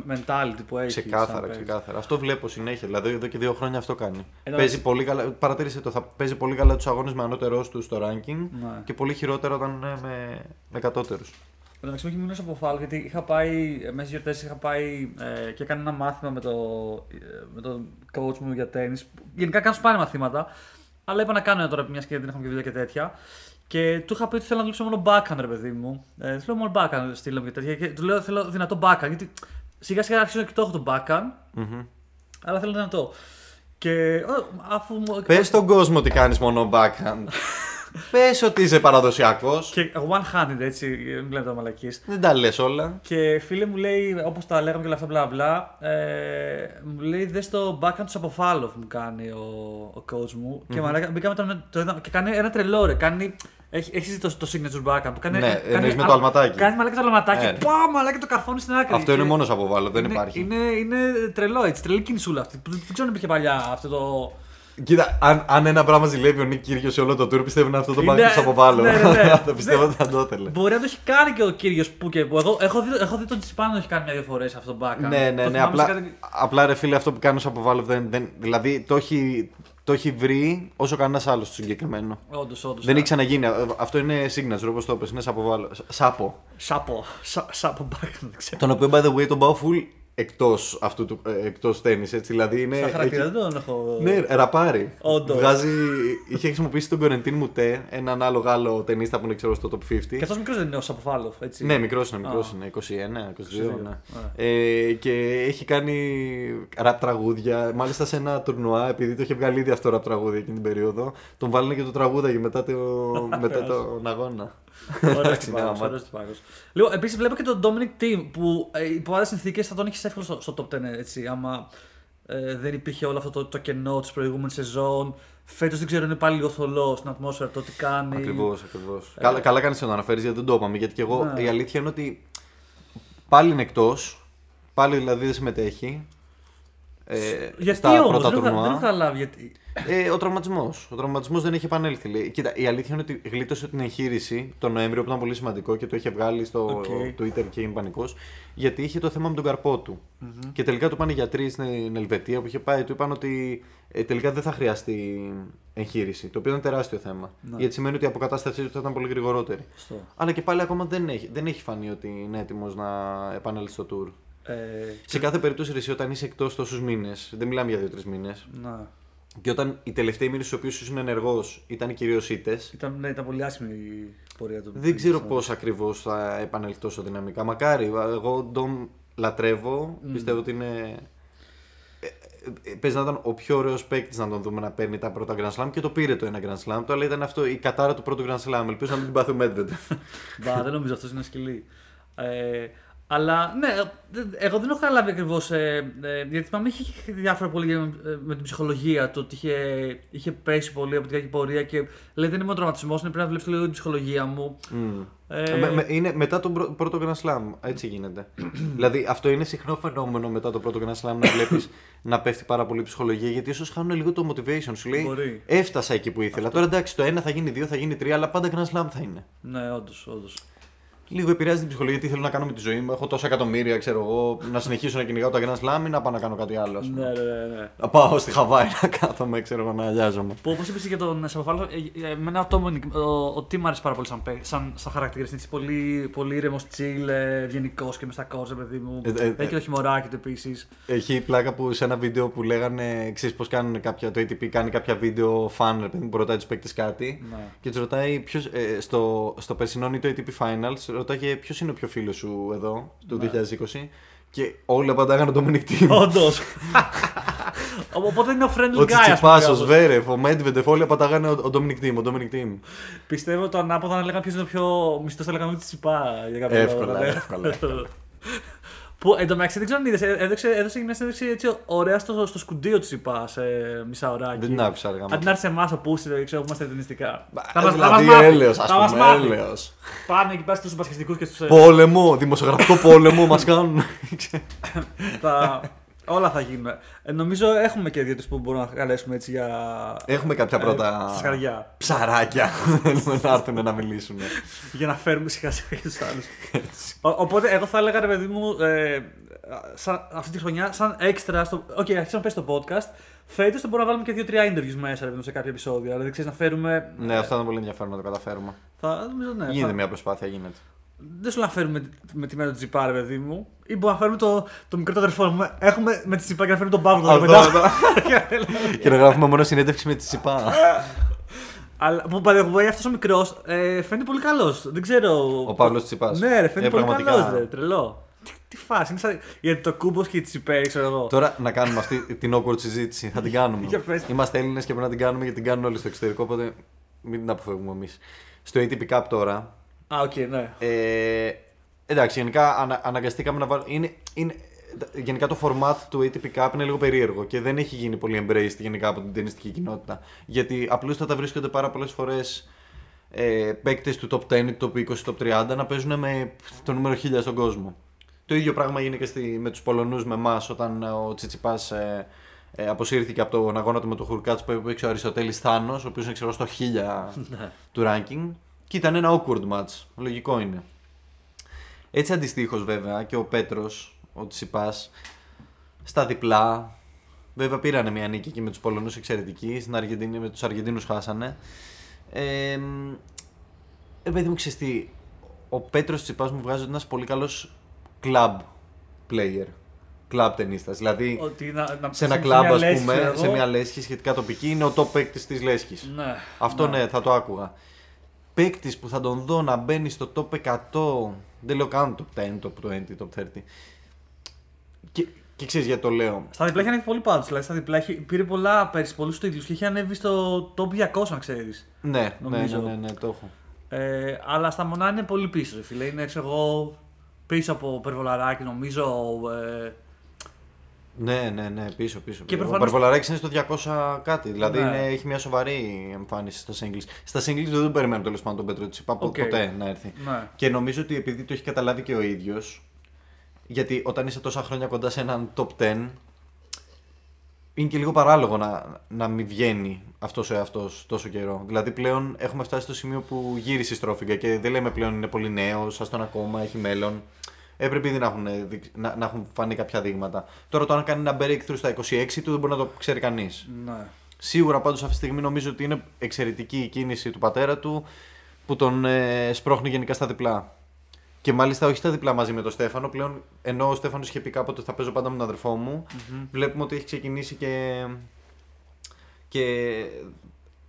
mentality που έχεις. Ξεκάθαρα, ξεκάθαρα. Αυτό βλέπω συνέχεια. Δηλαδή εδώ και δύο χρόνια αυτό κάνει. Ενώ- παίζει πολύ καλά, παρατήρησε το, θα παίζει πολύ καλά τους αγώνες με ανώτερός του στο ranking Ναι. και πολύ χειρότερα όταν είναι με, με κατώτερους. Εν τω μεταξύ, μου έχει μείνει από φάλ γιατί είχα πάει ε, μέσα γιορτές, είχα πάει ε, και έκανα ένα μάθημα με, το, ε, με τον coach μου για τέννη. Γενικά κάνω σπάνια μαθήματα, αλλά είπα να κάνω ένα τώρα μια και δεν έχουμε και δουλειά και τέτοια. Και του είχα πει ότι θέλω να δουλέψω μόνο backhand, ρε παιδί μου. Ε, θέλω μόνο backhand στείλω μου και τέτοια. Και του λέω θέλω δυνατό backhand. Γιατί σιγά σιγά αρχίζω και το έχω το backhand, αλλά θέλω δυνατό. Και ο, αφού μου. Πες στον κόσμο ότι κάνεις μόνο backhand. <laughs> Πες ότι είσαι παραδοσιακός. Και one-handed έτσι, μην λέμε τα μαλακίε. Δεν τα λες όλα. Και φίλε μου λέει, όπως τα λέγαμε και όλα αυτά μπλα μπλα, ε, μου λέει δες το backhand τους από Φάλοφ μου κάνει ο, ο coach μου. Και μαλάκα, μπήκαμε το, το είδαμε και κάνει ένα τρελό ρε. Κάνει, έχει, έχει το, το signature backhand που κάνει. Ναι, κάνει εννοείς με το α- αλματάκι. Κάνει μαλάκα το αλματάκι. Ε. Πα, μαλάκα το καρφώνεις στην άκρη. Αυτό είναι Και μόνος από βάλω, δεν είναι, υπάρχει. Είναι, είναι τρελό έτσι, τρελή κινησούλα αυτή. που Δεν δεν ξέρω αν υπήρχε παλιά αυτό το. Κοίτα, αν, αν ένα πράγμα ζηλεύει ο Νίκ Κύριο σε όλο το tour, πιστεύω είναι αυτό το Είναι- backhand του αποβάλλω. ναι, ναι, ναι. το πιστεύω ότι θα το ήθελε. Μπορεί να το έχει κάνει και ο κύριο που και που. Εγώ έχω δει, έχω δει τον Τσιπάνο να το έχει κάνει μια-δύο φορέ αυτό το backhand. Ναι, ναι, Το ναι. θυμάμαι Απλά, σε κάτι- απλά ρε φίλε, αυτό που κάνει από Valve δεν, δεν. Δηλαδή το έχει, το έχει βρει όσο κανένα άλλο στο συγκεκριμένο. Όντως, όντως. Δεν έχει ξαναγίνει. Ε, Αυτό είναι signature όπω το είπες, Είναι σαποβάλλο. Σάπο. Σάπο. Σα- Σάπο backhand, δεν ξέρω. Τον οποίο by the way τον πάω full εκτός αυτού του ε, εκτός τέννις, έτσι. Δηλαδή είναι. Σαν χαρακτήρα έχει- δεν τον έχω. Ναι, ραπάρι. Όντως. Βγάζει. Είχε χρησιμοποιήσει τον Κορεντίν Μουτέ, έναν άλλο Γάλλο ταινίστα που είναι ξέρω στο top 50. Και αυτός μικρός δεν είναι ο Σαποφάλοφ, έτσι. Ναι, μικρός είναι, μικρός Α. είναι. 21, 22. 22, ναι. Ε, και έχει κάνει ραπ τραγούδια. Μάλιστα σε ένα τουρνουά, επειδή το είχε βγάλει ήδη αυτό ραπ τραγούδι εκείνη την περίοδο, τον βάλανε και το τραγούδα μετά, το, <laughs> μετά τον αγώνα. Ωραίος Εντάξει, ναι, τυπάκος, άμα- ωραίος τυπάκος. Λοιπόν, επίσης βλέπω και τον Dominic Team που ε, υπό άλλες συνθήκες θα τον έχεις εύκολο στο, στο top 10 έτσι. Άμα ε, δεν υπήρχε όλο αυτό το, το κενό της προηγούμενης σεζόν. Φέτος δεν ξέρω, είναι πάλι λίγο θολό στην ατμόσφαιρα το τι κάνει. Ακριβώς, ακριβώς. Καλά, καλά κάνεις να το αναφέρεις γιατί δεν το είπαμε. Γιατί και εγώ Ναι. η αλήθεια είναι ότι πάλι είναι εκτός. Πάλι δηλαδή δεν συμμετέχει. Ε, Γιατί στα όμως, πρώτα δεν, έχω- τουρνουά. δεν έχω καταλάβει γιατί. Ε, ο τραυματισμός. Ο τραυματισμός δεν έχει επανέλθει. Λέει. Κοίτα, η αλήθεια είναι ότι γλίτωσε την εγχείρηση τον Νοέμβριο που ήταν πολύ σημαντικό και το είχε βγάλει στο OK. Twitter και είναι πανικός. Γιατί είχε το θέμα με τον καρπό του. Και τελικά του πάνε οι γιατροί στην Ελβετία που είχε πάει, του είπαν ότι ε, τελικά δεν θα χρειαστεί εγχείρηση. Το οποίο ήταν τεράστιο θέμα. Ναι. Γιατί σημαίνει ότι η αποκατάστασή του θα ήταν πολύ γρηγορότερη. Στο. Αλλά και πάλι ακόμα δεν έχει, δεν έχει φανεί ότι είναι έτοιμος να επανέλθει στο tour. Ε, Σε κάθε περίπτωση, ρε, εσύ, όταν είσαι εκτός τόσους μήνες, δεν μιλάμε για δύο-τρεις μήνες, να. και όταν οι τελευταίοι μήνε στους οποίους ήσουν ενεργός ήταν κυρίως ήττες, Ήταν, ναι, ήταν πολύ άσχημη η πορεία του. δεν ξέρω πώς ακριβώς θα επανέλθει τόσο δυναμικά. Μακάρι. Εγώ τον λατρεύω. Πιστεύω ότι είναι. ε, ε, παίζει να ήταν ο πιο ωραίος παίκτης να τον δούμε να παίρνει τα πρώτα Grand Slam και το πήρε το ένα Grand Slam. Το αλλά ήταν αυτό η κατάρα του πρώτου Grand Slam. Ελπίζω να μην την πάθει ο Medvedev. Μπα, δεν νομίζω αυτός είναι σκυλί. Ε, αλλά ναι, ε, εγώ δεν έχω καταλάβει ακριβώς. Ε, ε, γιατί θυμάμαι είχε διάφορα πολύ με, με την ψυχολογία του. Ότι είχε, είχε πέσει πολύ από την κακή πορεία και λέει δεν είμαι ο τραυματισμός, είναι πρέπει να βλέπεις λίγο την ψυχολογία μου. Mm. Ε... Με, με, είναι μετά τον πρώτο Grand Slam. Έτσι γίνεται. <clears throat> δηλαδή αυτό είναι συχνό φαινόμενο μετά το πρώτο Grand Slam να βλέπεις <clears throat> να πέφτει πάρα πολύ η ψυχολογία γιατί ίσως χάνουν λίγο το motivation. Σου λέει Μπορεί. Έφτασα εκεί που ήθελα. Αυτό. Τώρα εντάξει, το ένα θα γίνει δύο, θα γίνει τρία, αλλά πάντα Grand Slam θα είναι. Ναι, όντως, όντως λίγο επηρεάζει την ψυχολογία. Τι θέλω να κάνω με τη ζωή μου. Έχω τόσα εκατομμύρια, ξέρω εγώ. Να συνεχίσω να κυνηγάω τα Grand Slam ή να πάω να κάνω κάτι άλλο. Ναι, ναι, ναι, ναι. Να πάω στη Χαβάη να κάθομαι, ξέρω εγώ, να αλλιάζομαι. Που όπως είπες για τον Σαββαφάλο, ε, ε, εμένα ο Τόμο ο Τί μου αρέσει πάρα πολύ σαν, σαν, σαν χαρακτήρας. Είναι πολύ, πολύ ήρεμος, τσίλ, ευγενικός και μες στα κόρζα, παιδί μου. Ε, ε, Έχει το χιμωράκι του επίσης. Έχει πλάκα που σε ένα βίντεο που λέγανε εξή πώς κάνουν κάποια. Το ATP κάνει κάποια βίντεο fan, παιδί που ρωτάει τους παίκτες κάτι. Ναι. Και τους ρωτάει ποιος. Ε, στο, στο περσινό ή το ATP Finals, ρωτάει ποιος είναι πιο φίλος σου εδώ, το 2020. Και όλοι απαντάγανε τον Dominic Team. Όντως. <laughs> Οπότε είναι ο friendly guy. Ο Τσιτσιπάς, ο Σβέρεφ, ο Medvedev, όλοι απαντάγανε ο Dominic Team. Ο Dominic Team. Πιστεύω το ανάποδα να λέγανε ποιος είναι ο πιο μισθός, θα λέγανε ο Τσιτσιπά. Εύκολα, εύκολα. <laughs> Που εντωμεταξύ δεν ξέρω αν είδες. Έδωσε, έδωσε μια συνέντευξη έτσι ωραία στο, στο σκουντίο της είπα σε μισά ωράκι. Δεν την άκουσα αργά. Αν την άρεσε εμάς ο Πούστη, δεν ξέρω, είμαστε εθνιστικά. Θα μα δηλαδή έλεος, ας πούμε. Έλεος. Πάνε εκεί πέρα στους μπασκετικούς και στους. Πόλεμο, δημοσιογραφικό πόλεμο μας κάνουν. <laughs> Όλα θα γίνουν. Ε, νομίζω έχουμε και δύο που μπορούμε να καλέσουμε έτσι για. Έχουμε κάποια πρώτα. Ε, σκαριά. Ψαράκια. <laughs> Θέλουμε να έρθουν να μιλήσουν. για να φέρουμε σιγά σιγά τους άλλους. Οπότε, εγώ θα έλεγα ρε παιδί μου, ε, σαν, αυτή τη χρονιά, σαν έξτρα. OK, okay, αρχίσαμε να πέσει το podcast. Φέτος θα μπορούμε να βάλουμε και δύο-τρία interviews μέσα ρε, σε κάποια επεισόδια. Δηλαδή, ξέρεις να φέρουμε. Ναι, αυτό είναι πολύ ενδιαφέρον να το καταφέρουμε. Θα, νομίζω, ναι, γίνεται θα... μια προσπάθεια, γίνεται δεν σου να φέρουμε με τη μέρα του Τζιπά, παιδί μου. Ή μπορούμε να φέρουμε το, το μικρό αδερφό μου. Έχουμε με τη Τζιπά και να φέρουμε τον Παύλο εδώ <laughs> μετά. και να γράφουμε μόνο συνέντευξη με τη Τζιπά. Αλλά που παρεμβαίνει αυτός ο μικρός ε, φαίνεται πολύ καλός. Δεν ξέρω. Ο Παύλος Τσιπά. Ναι, ρε, φαίνεται ε, πολύ καλός. Τρελό. Τι, τι φάση, είναι σαν... Γιατί το κούμπο και η τσιπέ, ξέρω εγώ. Τώρα να κάνουμε αυτή την awkward συζήτηση. Θα την κάνουμε. Είμαστε Έλληνες και πρέπει να την κάνουμε γιατί την κάνουν όλοι στο εξωτερικό. Οπότε μην την αποφεύγουμε εμείς. Στο ATP Cup τώρα Α, ok, okay, ναι. Ε, εντάξει, γενικά ανα, αναγκαστήκαμε να βάλουμε. Είναι, είναι, γενικά το format του ATP Cup είναι λίγο περίεργο και δεν έχει γίνει πολύ embraced γενικά από την ταινιστική κοινότητα. Γιατί απλούστατα βρίσκονται πάρα πολλές φορές ε, παίκτες του top 10, top 20, top 30 να παίζουν με το νούμερο 1000 στον κόσμο. Το ίδιο πράγμα γίνεται και στη, με τους Πολωνούς με εμάς όταν ο Τσιτσιπάς ε, ε, αποσύρθηκε από τον αγώνα του με τον Χουρκάτς που έπαιξε ο Αριστοτέλης Θάνος, ο οποίος είναι ξέρω στο 1000 <laughs> ναι. του ranking. Και ήταν ένα awkward match. Λογικό είναι. Έτσι αντιστοίχως βέβαια και ο Πέτρος, ο Τσιπάς, στα διπλά. Βέβαια πήρανε μια νίκη εκεί με τους Πολωνούς εξαιρετική. Στην Αργεντινή με τους Αργεντίνους χάσανε. Ε, ε, παιδί μου ξέρεις ο Πέτρος Τσιπάς μου βγάζει ένας πολύ καλός club player. Club ταινίστας. Δηλαδή Ότι να, να σε ένα κλαμπ, ας πούμε, σε μια λέσχη σχετικά τοπική, είναι ο top παίκτης της λέσχης. Ναι, Αυτό ναι. ναι, θα το άκουγα παίκτης που θα τον δω να μπαίνει στο top 100, δεν λέω καν top 10, top 20, top 30. Και, και ξέρεις γιατί το λέω. Στα διπλά έχει ανέβει πολύ πάντως. Δηλαδή στα διπλά έχει, πήρε πολλά πέρυσι πολλούς τίτλους και έχει ανέβει στο top 200, αν ξέρεις. Ναι, ναι, ναι, ναι, ναι, το έχω. Ε, αλλά στα μονά είναι πολύ πίσω, φίλε. Είναι ξέρω εγώ πίσω από Περβολαράκι, νομίζω. Ε, ναι, ναι, ναι, πίσω, πίσω. Και προφανώς... Ο Παρβολαράκη είναι στο 200 κάτι. Δηλαδή ναι. είναι, έχει μια σοβαρή εμφάνιση στα singles. Στα singles δεν τον περιμένω τέλος πάντων τον Πέτρο Τσιπά okay. ποτέ να έρθει. Ναι. Και νομίζω ότι επειδή το έχει καταλάβει και ο ίδιος, γιατί όταν είσαι τόσα χρόνια κοντά σε έναν top 10, είναι και λίγο παράλογο να, να μην βγαίνει αυτός ο εαυτός τόσο καιρό. Δηλαδή πλέον έχουμε φτάσει στο σημείο που γύρισε η στρόφιγγα και δεν λέμε πλέον είναι πολύ νέος, ας τον ακόμα, έχει μέλλον έπρεπε ήδη να έχουν, να, να έχουν φανεί κάποια δείγματα. Τώρα το αν κάνει ένα breakthrough στα 26 του δεν μπορεί να το ξέρει κανείς. Ναι. Σίγουρα πάντως αυτή τη στιγμή νομίζω ότι είναι εξαιρετική η κίνηση του πατέρα του που τον ε, σπρώχνει γενικά στα διπλά. Και μάλιστα όχι στα διπλά μαζί με τον Στέφανο. Πλέον ενώ ο Στέφανος είχε πει κάποτε ότι θα παίζω πάντα με τον αδερφό μου, mm-hmm. βλέπουμε ότι έχει ξεκινήσει και. και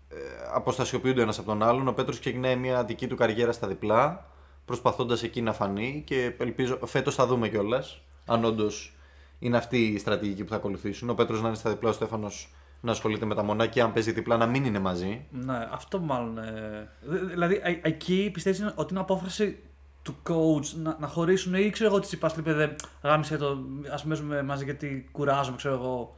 ε, αποστασιοποιούνται ένας από τον άλλον. Ο Πέτρος ξεκινάει μια δική του καριέρα στα διπλά προσπαθώντας εκεί να φανεί και ελπίζω φέτος θα δούμε κιόλας αν όντως είναι αυτή η στρατηγική που θα ακολουθήσουν. Ο Πέτρος να είναι στα διπλά, ο Στέφανος να ασχολείται με τα μονά και αν παίζει διπλά να μην είναι μαζί. Ναι, αυτό μάλλον. Ε... Δηλαδή, ε, εκεί πιστεύεις ότι είναι απόφαση του coach να, να χωρίσουν ή ξέρω εγώ τις είπα στην παιδε γάμισε το, ας πούμε μαζί γιατί κουράζομαι, ξέρω εγώ.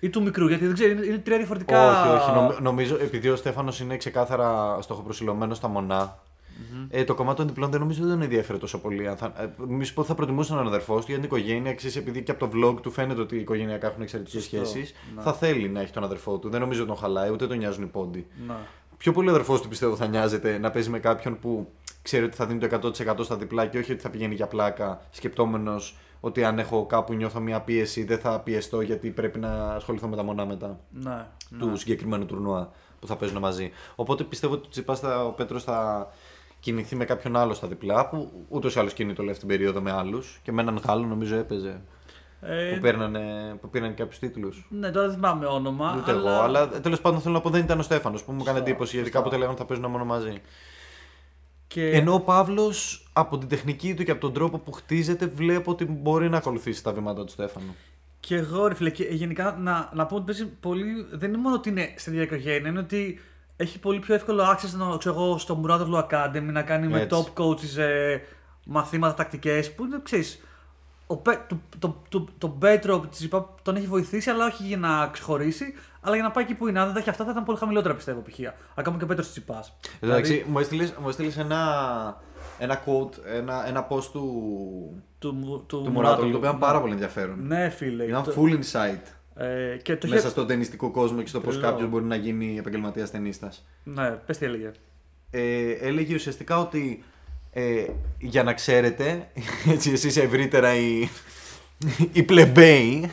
Ή του μικρού, γιατί δεν ξέρω, είναι, είναι τρία διαφορετικά. Όχι, όχι. Νομίζω, επειδή ο Στέφανος είναι ξεκάθαρα στοχοπροσιλωμένος στα μονά, Mm-hmm. Ε, το κομμάτι των διπλών δεν νομίζω ότι τον ενδιαφέρει τόσο πολύ. Θα, ε, μισό πω θα προτιμούσε έναν αδερφό του για την οικογένεια. Ξέρεις, επειδή και από το vlog του φαίνεται ότι οι οικογενειακά έχουν εξαιρετικές σχέσεις. Ναι. Θα θέλει να έχει τον αδερφό του. Δεν νομίζω ότι τον χαλάει, ούτε τον νοιάζουν οι πόντι. Ναι. Πιο πολύ ο αδερφός του πιστεύω θα νοιάζεται να παίζει με κάποιον που ξέρει ότι θα δίνει το 100% στα διπλά και όχι ότι θα πηγαίνει για πλάκα, σκεπτόμενος ότι αν έχω κάπου νιώθω μια πίεση δεν θα πιεστώ γιατί πρέπει να ασχοληθώ με τα μονά μετά ναι, του ναι. συγκεκριμένου τουρνουά που θα παίζουν μαζί. Οπότε πιστεύω ότι Τσιπάς ο Πέτρος θα κινηθεί με κάποιον άλλο στα διπλά που ούτως ή άλλως κινείται όλη αυτή την περίοδο με άλλους και με έναν Γάλλο νομίζω έπαιζε. Ε, που, παίρνανε, που πήραν κάποιους τίτλους. Ναι, τώρα δεν θυμάμαι όνομα. Ούτε αλλά... εγώ, αλλά τέλος πάντων θέλω να πω δεν ήταν ο Στέφανος που μου έκανε εντύπωση γιατί κάποτε λέγανε θα παίζουν μόνο μαζί. Και... Ενώ ο Παύλος από την τεχνική του και από τον τρόπο που χτίζεται βλέπω ότι μπορεί να ακολουθήσει τα βήματα του Στέφανου. Και εγώ ρε φίλε, και γενικά να, να πω ότι παίζει πολύ. Δεν είναι μόνο ότι είναι στην ίδια οικογένεια, είναι ότι έχει πολύ πιο εύκολο access ξέρω εγώ, στο Muratoglu Academy να κάνει με top coaches ε, μαθήματα τακτικές που είναι ξέρεις. Το, το, το, το, το Πέτρο τον έχει βοηθήσει, αλλά όχι για να ξεχωρίσει, αλλά για να πάει εκεί που είναι. Αν δεν τα έχει αυτά, θα ήταν πολύ χαμηλότερα πιστεύω π.χ. Ακόμα και ο Πέτρος Τσιπάς. Εντάξει, δηλαδή... μου έστειλες ένα, ένα quote, ένα, ένα post του, του, του, του το οποίο ήταν πάρα πολύ ενδιαφέρον. Ναι, φίλε. Ήταν full insight. Ε, και το Μέσα στον ταινιστικό κόσμο και στο πώς κάποιος μπορεί να γίνει επαγγελματίας ταινίστας. Ναι, πες τι έλεγε. Ε, έλεγε ουσιαστικά ότι ε, για να ξέρετε, <laughs> έτσι εσείς ευρύτερα οι, οι πλεμπέοι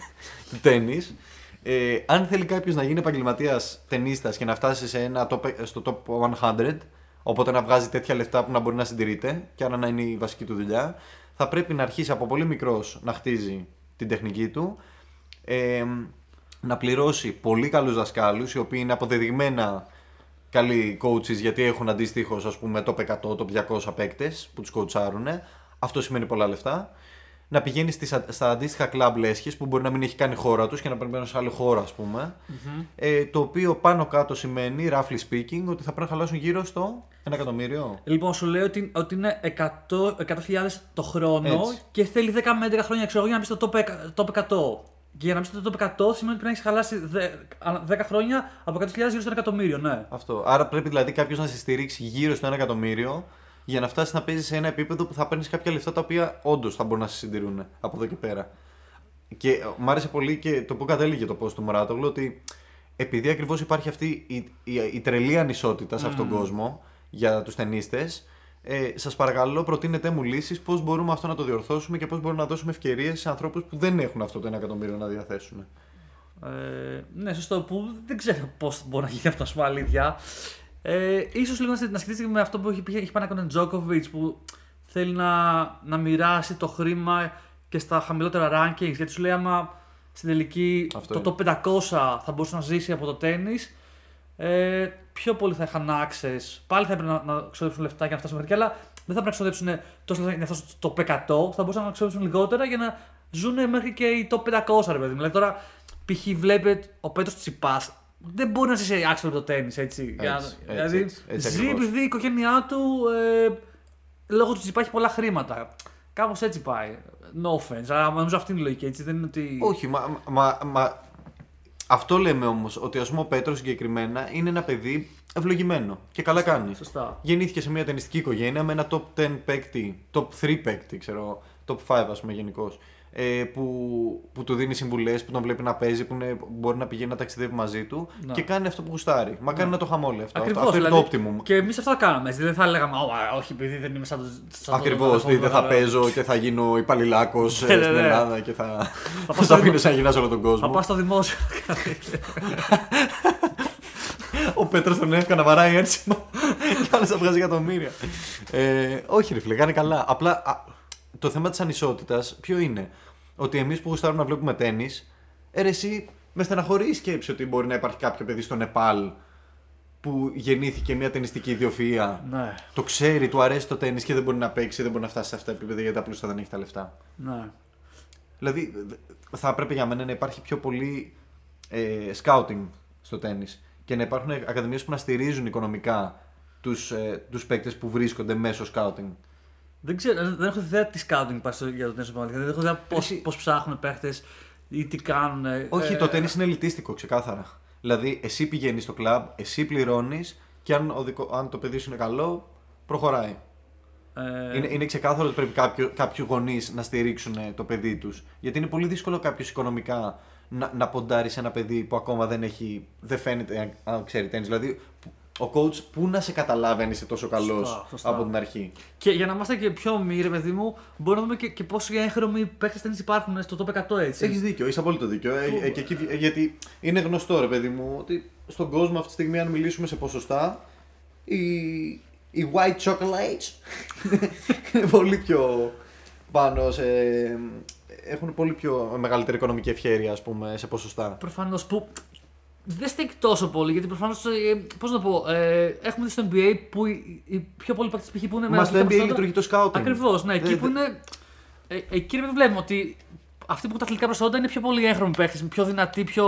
του τέννις, ε, αν θέλει κάποιος να γίνει επαγγελματίας ταινίστας και να φτάσει σε ένα top, στο top 100, οπότε να βγάζει τέτοια λεφτά που να μπορεί να συντηρείται και άρα να είναι η βασική του δουλειά, θα πρέπει να αρχίσει από πολύ μικρός να χτίζει την τεχνική του, ε, να πληρώσει πολύ καλούς δασκάλους, οι οποίοι είναι αποδεδειγμένα καλοί coaches γιατί έχουν αντίστοιχος ας πούμε top 100, top 200 παίκτες που τους coachάρουν. Αυτό σημαίνει πολλά λεφτά. Να πηγαίνει στις, στα αντίστοιχα club λέσχε που μπορεί να μην έχει κάνει χώρα τους και να περιμένουν σε άλλη χώρα, ας πούμε. Mm-hmm. Ε, το οποίο πάνω κάτω σημαίνει, roughly speaking, ότι θα πρέπει να χαλάσουν γύρω στο ένα εκατομμύριο. Λοιπόν, σου λέω ότι, ότι είναι 100.000 το χρόνο Έτσι. και θέλει 10 με 11 χρόνια ξέρω, για να μπει στο top, top 100. Και για να μπει στο top 100 σημαίνει ότι πρέπει να έχεις χαλάσει 10 χρόνια από 100.000 γύρω στο 1 εκατομμύριο, ναι. Αυτό. Άρα πρέπει δηλαδή κάποιος να σε στηρίξει γύρω στο 1 εκατομμύριο για να φτάσεις να παίζεις σε ένα επίπεδο που θα παίρνεις κάποια λεφτά τα οποία όντως θα μπορούν να σε συντηρούν από εδώ και πέρα. Και ε, μου άρεσε πολύ και το που κατέληγε το πώ του Μωράτογλου ότι επειδή ακριβώς υπάρχει αυτή η, η, η τρελή ανισότητα σε αυτόν τον κόσμο για τους ταινίστες, ε, Σας παρακαλώ, προτείνετε μου λύσεις πώς μπορούμε αυτό να το διορθώσουμε και πώς μπορούμε να δώσουμε ευκαιρίες σε ανθρώπους που δεν έχουν αυτό το 1 εκατομμύριο να διαθέσουν. Ε, ναι, σωστό. Που δεν ξέρω πώς μπορεί να γίνει αυτό, ας πούμε, αλήθεια. Ε, ίσως λίγο να σκεφτείτε με αυτό που έχει, έχει πάει να κάνει ο Τζόκοβιτ που θέλει να, να μοιράσει το χρήμα και στα χαμηλότερα rankings. Γιατί σου λέει, άμα στην τελική αυτό το top 500 θα μπορούσε να ζήσει από το τέννη, ε, πιο πολύ θα είχαν access. Πάλι θα έπρεπε να, να ξοδέψουν λεφτά για να φτάσουν μέχρι αλλά δεν θα πρέπει να ξοδέψουν τόσο λεφτά για να φτάσουν στο 100. Θα μπορούσαν να ξοδέψουν λιγότερα για να ζουν μέχρι και οι top 500, ρε παιδί Δηλαδή τώρα, π.χ. βλέπετε ο Πέτρος Τσιπάς δεν μπορεί να ζήσει άξιο το τέννη, έτσι. έτσι, έτσι δηλαδή, έτσι, έτσι, ζει επειδή η οικογένειά του ε, λόγω του Τσιπά έχει πολλά χρήματα. Κάπως έτσι πάει. No offense, αλλά νομίζω αυτή είναι η λογική, έτσι. Δεν είναι ότι... Όχι, μα, μα, μα αυτό λέμε όμως, ότι ας πούμε ο Πέτρος συγκεκριμένα είναι ένα παιδί ευλογημένο και καλά σωστά, κάνει. Σωστά. Γεννήθηκε σε μια ταινιστική οικογένεια με ένα top 10 παίκτη, top 3 παίκτη, ξέρω, top 5 ας πούμε γενικώς ε, που, που του δίνει συμβουλές, που τον βλέπει να παίζει, που είναι, μπορεί να πηγαίνει να ταξιδεύει μαζί του να. και κάνει αυτό που γουστάρει. Μα κάνει να το χαμόλει αυτό. Ακριβώς, αυτό δηλαδή, είναι το optimum. Και εμείς αυτό κάναμε. Δηλαδή δεν θα λέγαμε, Όχι, επειδή δεν είμαι σαν το. Ακριβώς. Δηλαδή δεν θα παίζω και θα γίνω υπαλληλάκος ε, στην Ελλάδα και θα. Θα <laughs> αφήνω να γυρνά όλο τον κόσμο. Θα πάω στο δημόσιο. Ο Πέτρος τον έφυγε να βαράει έρσημα και άλλος θα βγάζει εκατομμύρια. Ε, όχι, ρε φίλε, κάνει καλά. Απλά το θέμα της ανισότητας ποιο είναι; Ότι εμείς που γουστάρουμε να βλέπουμε τέννη, ε, εσύ με στεναχωρεί η σκέψη ότι μπορεί να υπάρχει κάποιο παιδί στο Νεπάλ που γεννήθηκε μια ταινιστική ιδιοφυα. Ναι. Το ξέρει, του αρέσει το τέννη και δεν μπορεί να παίξει, δεν μπορεί να φτάσει σε αυτά τα επίπεδα γιατί απλώ δεν έχει τα λεφτά. Ναι. Δηλαδή, θα έπρεπε για μένα να υπάρχει πιο πολύ ε, scouting στο τέννις και να υπάρχουν ακαδημίες που να στηρίζουν οικονομικά τους, ε, τους παίκτες που βρίσκονται μέσω scouting. Δεν ξέρω, δεν έχω ιδέα τι scouting υπάρχει για το τέννις Δεν έχω ιδέα πώς, Εσύ- πώς ψάχνουν παίχτες ή τι κάνουν. Όχι, Ε, το τέννις είναι ελιτίστικο, ξεκάθαρα. Δηλαδή, εσύ πηγαίνεις στο κλαμπ, εσύ πληρώνεις και αν, ο δικό, αν το παιδί σου είναι καλό, προχωράει. ε, Είναι, είναι ξεκάθαρο ότι πρέπει κάποιο, κάποιοι γονείς να στηρίξουν το παιδί τους. Γιατί είναι πολύ δύσκολο κάποιος οικονομικά να, να ποντάρεις σε ένα παιδί που ακόμα δεν, έχει, δεν φαίνεται αν, αν ξέρει τέννις. Δηλαδή, ο coach πού να σε καταλάβει αν είσαι τόσο καλός Σωστά, σωστά. από την αρχή; Και για να είμαστε και πιο ομοί, ρε παιδί μου, μπορούμε να δούμε και, και πόσοι έγχρωμοι παίχτε τέννη υπάρχουν στο top 100 έτσι. Έχεις δίκιο, έχει απόλυτο δίκιο. Ε, ε, και εκεί, ε, γιατί είναι γνωστό, ρε παιδί μου, ότι στον κόσμο αυτή τη στιγμή, αν μιλήσουμε σε ποσοστά, οι, οι white chocolates <laughs> είναι πολύ πιο πάνω σε. Έχουν πολύ πιο μεγαλύτερη οικονομική ευχαίρεια, ας πούμε, σε ποσοστά. Προφανώς που δεν στέκει τόσο πολύ γιατί προφανώς. Ε, Πώς να το πω, ε, έχουμε δει στο NBA που οι, οι πιο πολλοί παίκτες π.χ. που είναι Μας στο NBA λειτουργεί το scouting. Ακριβώς, ναι. Εκεί Δεν- που είναι. Ε, εκεί ρε, βλέπουμε ότι αυτοί που έχουν τα αθλητικά προσόντα είναι πιο πολύ έγχρωμοι παίχτε, πιο δυνατοί, πιο,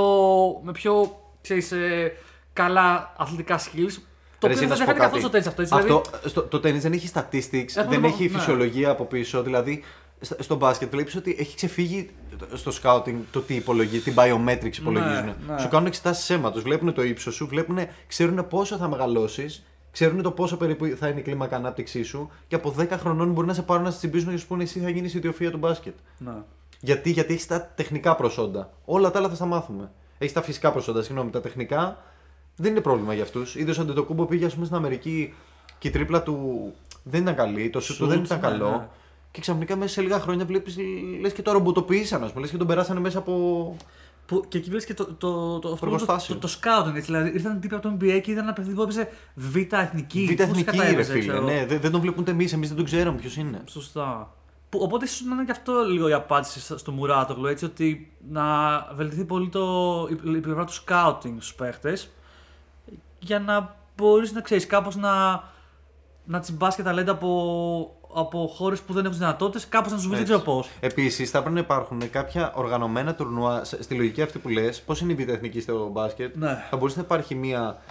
με πιο ξέρεις, ε, καλά αθλητικά skills. Το Ρε, οποίο εσύ, δεν να σου πω φαίνεται καθόλου κάτι. στο τέννη αυτό. Έτσι, Αυτό, δηλαδή, στο, το τέννις δεν έχει statistics, Έχουμε δεν το- έχει ναι. φυσιολογία από πίσω. Δηλαδή, στο, στο μπάσκετ βλέπεις ότι έχει ξεφύγει στο scouting το τι υπολογίζει, τι biometrics υπολογίζουν. ναι. Σου κάνουν εξετάσεις αίματος, βλέπουν το ύψος σου, βλέπουν, ξέρουν πόσο θα μεγαλώσεις, ξέρουν το πόσο περίπου θα είναι η κλίμακα ανάπτυξής σου και από 10 χρονών μπορεί να σε πάρουν να σε τσιμπήσουν και σου πούνε εσύ θα γίνεις η ιδιοφία του μπάσκετ. ναι. Γιατί, γιατί έχεις τα τεχνικά προσόντα. Όλα τα άλλα θα στα μάθουμε. Έχεις τα φυσικά προσόντα, συγγνώμη. Τα τεχνικά δεν είναι πρόβλημα για αυτούς. Είδες ότι το κούμπο πήγε ας πούμε, στην Αμερική και η τρίπλα του δεν ήταν καλή, το σουτ του δεν Σουτ, ήταν ναι, καλό. Ναι. Και ξαφνικά μέσα σε λίγα χρόνια βλέπεις λες και το ρομποτοποίησαν, ας πούμε. Λες και τον περάσανε μέσα από. Που, και εκεί βλέπεις και το, το, το, αυτό το, Εργοστάσιο. το, το, scouting. Έτσι, δηλαδή ήρθαν τύποι από το NBA και είδαν ένα παιδί που έπαιζε β' εθνική. Β' Πώς εθνική, κατά ρε έπαιζε, φίλε. ξέρω. Ναι, δεν, δεν τον βλέπουν ούτε εμείς, εμείς δεν τον ξέρουμε ποιος είναι. Σωστά. Που, οπότε ίσως να είναι και αυτό λίγο η απάντηση στο- στο Μουράτογλου, έτσι ότι να βελτιωθεί πολύ το, η, η πλευρά του scouting στους παίχτες για να μπορείς να ξέρεις κάπως να, να τσιμπάς και ταλέντα από, από χώρες που δεν έχουν δυνατότητες, κάπως να τους βρει, δεν ξέρω πώς. Επίσης, θα πρέπει να υπάρχουν κάποια οργανωμένα τουρνουά σε- στη λογική αυτή που λες. Πώς είναι η β' εθνική στο μπάσκετ, Ναι. θα μπορούσε να υπάρχει μια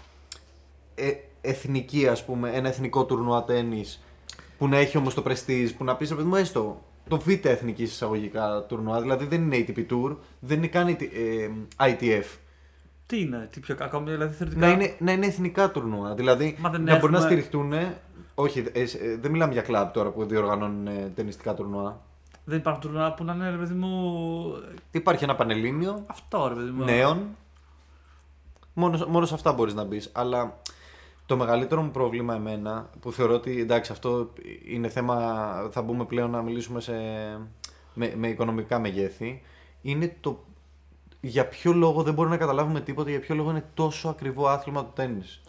ε, εθνική, ας πούμε, ένα εθνικό τουρνουά τέννη που να έχει όμως το prestige, που να πεις ρε παιδί μου, έστω το β' εθνική εισαγωγικά τουρνουά. Δηλαδή δεν είναι ATP Tour, δεν είναι καν ε, ITF. Τι είναι, τι πιο ακόμη, δηλαδή θεωρητικά. Να είναι, να είναι εθνικά τουρνουά. Δηλαδή Μα δεν να μπορεί να έχουμε- στηριχτούν. Όχι, ε, ε, δεν μιλάμε για κλαμπ τώρα που διοργανώνουν ε, ταινιστικά τουρνουά. Δεν υπάρχουν τουρνουά που να είναι, ρε παιδί μου. Υπάρχει ένα πανελλήνιο Αυτό, ρε παιδί μου. νέων. Μόνος, μόνος σε αυτά μπορείς να μπεις. Αλλά το μεγαλύτερο μου πρόβλημα εμένα, που θεωρώ ότι εντάξει, αυτό είναι θέμα. Θα μπούμε πλέον να μιλήσουμε σε, με, με οικονομικά μεγέθη. Είναι το για ποιο λόγο δεν μπορούμε να καταλάβουμε τίποτα, για ποιο λόγο είναι τόσο ακριβό άθλημα του τέννις.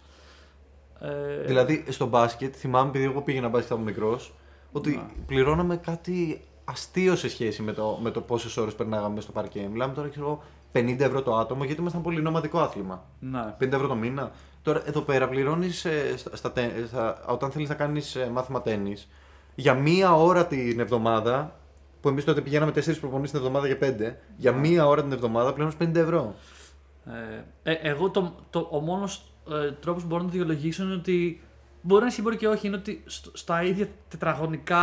Ε, Δηλαδή στο μπάσκετ, θυμάμαι επειδή εγώ πήγαινα μπάσκετ από μικρός, ότι πληρώναμε κάτι αστείο σε σχέση με το, με το πόσες ώρες περνάγαμε μέσα στο παρκέ. Μιλάμε τώρα, ξέρω εγώ, 50 ευρώ το άτομο, γιατί ήμασταν πολύ νομαδικό άθλημα. ναι. 50 ευρώ το μήνα. Τώρα εδώ πέρα πληρώνεις στα, στα, τε- στα- όταν θέλεις να κάνεις μάθημα τέννη για μία ώρα την εβδομάδα. Που εμείς τότε πηγαίναμε 4 προπονήσεις την εβδομάδα για 5. Για μία ώρα την εβδομάδα πληρώνεις 50 ευρώ. Ε, ε, εγώ το, το, ο μόνος ε, τρόπος που μπορώ να το δικαιολογήσω είναι ότι μπορεί να ισχύει, μπορεί και όχι. Είναι ότι στο- στα ίδια τετραγωνικά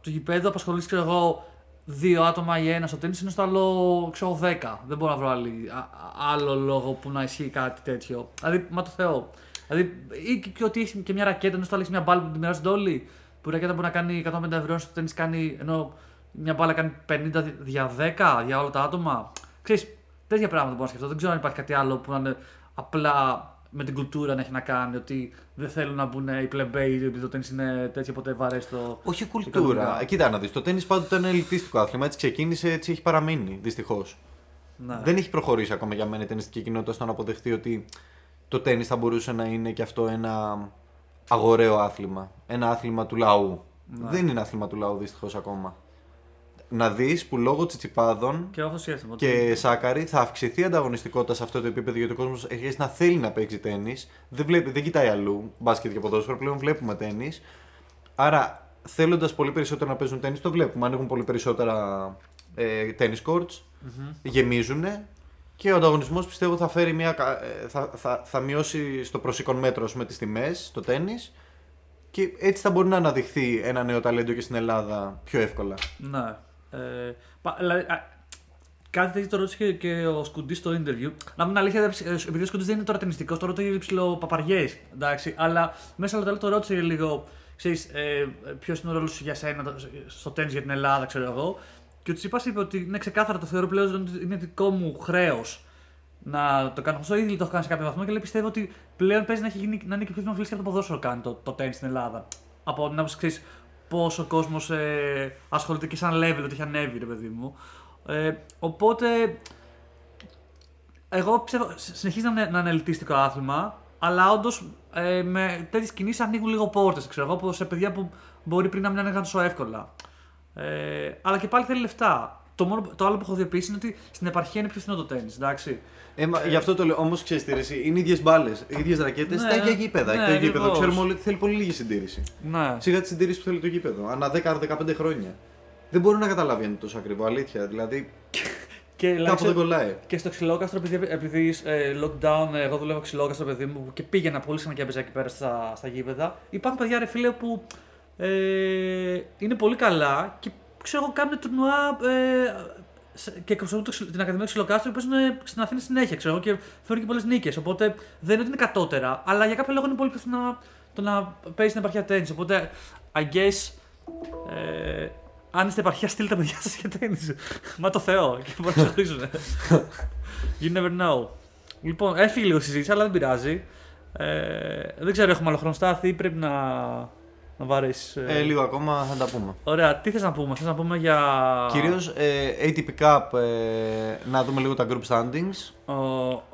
του γηπέδου απασχολείς, ξέρω εγώ, δύο άτομα ή ένα στο τέννη, είναι στο άλλο, ξέρω εγώ, δέκα. Δεν μπορώ να βρω άλλη, α- α- άλλο λόγο που να ισχύει κάτι τέτοιο. Δηλαδή, μα το Θεό. Δηλαδή, ή και, και ότι έχει και μια ρακέτα, ενώ στο άλλο έχεις μια μπάλα που την μοιράζονται όλοι. Που η ρακέτα μπορεί να κάνει 150 ευρώ, στο τέννη κάνει. ενώ μια μπάλα κάνει 50 για 10 για όλα τα άτομα. Ξέρεις, τέτοια πράγματα μπορώ να σκεφτώ. Δεν ξέρω αν υπάρχει κάτι άλλο που να είναι απλά με την κουλτούρα να έχει να κάνει. Ότι δεν θέλουν να μπουν οι πλεμπέοι επειδή το τέννη είναι τέτοιο ποτέ βαρέστο. Όχι κουλτούρα. οικονομικά. Ε, Κοίτα να δεις. Το τέννη πάντοτε είναι ελιτίστικο άθλημα. Έτσι ξεκίνησε, έτσι έχει παραμείνει. Δυστυχώς. Ναι. Δεν έχει προχωρήσει ακόμα για μένα η ταινιστική κοινότητα στο να αποδεχτεί ότι το τέννη θα μπορούσε να είναι και αυτό ένα αγοραίο άθλημα. Ένα άθλημα του λαού. Ναι. Δεν είναι άθλημα του λαού δυστυχώς ακόμα. Να δεις που λόγω τσιτσιπάδων Και εγώ αυτό σκέφτομαι. ότι- και σάκαρη θα αυξηθεί η ανταγωνιστικότητα σε αυτό το επίπεδο γιατί ο κόσμος έχει αρχίσει να θέλει να παίξει τέννη. Δεν, βλέπει, δεν κοιτάει αλλού μπάσκετ και ποδόσφαιρο, πλέον βλέπουμε τέννη. Άρα θέλοντας πολύ περισσότερο να παίζουν τέννη, το βλέπουμε. Ανοίγουν πολύ περισσότερα ε, tennis courts, γεμίζουν και ο ανταγωνισμός πιστεύω θα, φέρει μια, κα- ε, θα, θα, θα μειώσει στο προσήκον μέτρο με τις τιμές στο τέννις και έτσι θα μπορεί να αναδειχθεί ένα νέο ταλέντο και στην Ελλάδα πιο εύκολα. Ναι. Ε, πα- δηλαδή, α, κάτι τέτοιο το ρώτησε και, και ο Σκουντής στο interview. Να πούμε την αλήθεια, δεν- ε, επειδή ο Σκουντής δεν είναι τώρα ταινιστικός, το ρωτάει ψηλό παπαριές. Εντάξει, αλλά μέσα από το άλλο το ρώτησε λίγο. Ξέρεις, ε, ποιος είναι ο ρόλος σου για σένα το- στο τέννη για την Ελλάδα, ξέρω εγώ. Και ο Τσίπα είπε ότι είναι ξεκάθαρα το θεωρώ πλέον ότι είναι δικό μου χρέος να το κάνω αυτό. Ήδη το έχω κάνει σε κάποιο βαθμό και λέει πιστεύω ότι πλέον παίζει να, έχει γίνει, να είναι και πιο δημοφιλής και από το ποδόσφαιρο κάνει το, το τέννη στην Ελλάδα. Από την άποψη ξέρεις πόσο ο κόσμος ε, ασχολείται και σαν level ότι έχει ανέβει, ρε παιδί μου. Ε, οπότε εγώ πιστεύω συνεχίζει να είναι, να είναι ελιτίστικο άθλημα, αλλά όντως ε, με τέτοιες κινήσεις ανοίγουν λίγο πόρτες. Ξέρω εγώ, που σε παιδιά που μπορεί πριν να μην ανοίγαν τόσο εύκολα. Ε, αλλά και πάλι θέλει λεφτά. Το, μόνο, το άλλο που έχω δει επίση είναι ότι στην επαρχία είναι πιο φθηνό το τέννη. Εντάξει. Ε, μα, γι' αυτό το λέω. Όμως ξέρεις τι ρε, εσύ, είναι οι ίδιες μπάλες, οι ίδιες ρακέτες, Ναι, τα ίδια γήπεδα. ναι, το ίδιο γήπεδο. ακριβώς. Ξέρουμε όλοι ότι θέλει πολύ λίγη συντήρηση. Ναι. Σιγά τη συντήρηση που θέλει το γήπεδο. Ανά 10-15 χρόνια. Δεν μπορεί να καταλάβει αν είναι τόσο ακριβό. Αλήθεια. Δηλαδή Και, δηλαδή, κάπου δεν ξέρω- κολλάει. και στο ξυλόκαστρο, επειδή, επειδή ε, lockdown, ε, εγώ δουλεύω ξυλόκαστρο, παιδί μου, και πήγαινα πολύ συχνά και έπαιζα εκεί πέρα στα, στα γήπεδα. Υπάρχουν παιδιά, ρε φίλε, που ε, είναι πολύ καλά και ξέρω εγώ κάνουν τουρνουά ε, σε- και εκπροσωπούν το ξυλο- την Ακαδημία του Ξυλοκάστρου και παίζουν στην Αθήνα συνέχεια, ξέρω εγώ, και φέρνουν και πολλές νίκες. Οπότε δεν είναι ότι είναι κατώτερα, αλλά για κάποιο λόγο είναι πολύ πιο φθηνό το να παίζει στην επαρχία τέννη. Οπότε, I guess, ε, αν είστε επαρχία, στείλτε τα παιδιά σας για τέννη. Μα το Θεό. Και μπορεί να ξεχωρίζουν. you never know. Λοιπόν, έφυγε λίγο η συζήτηση, αλλά δεν πειράζει. Ε, δεν ξέρω, έχουμε άλλο χρόνο στάθη ή πρέπει να, να βαρέσεις. Ε, λίγο ακόμα θα τα πούμε. Ωραία, τι θες να πούμε, θες να πούμε για. Κυρίως ε, ATP Cup, ε, να δούμε λίγο τα group standings. Ο,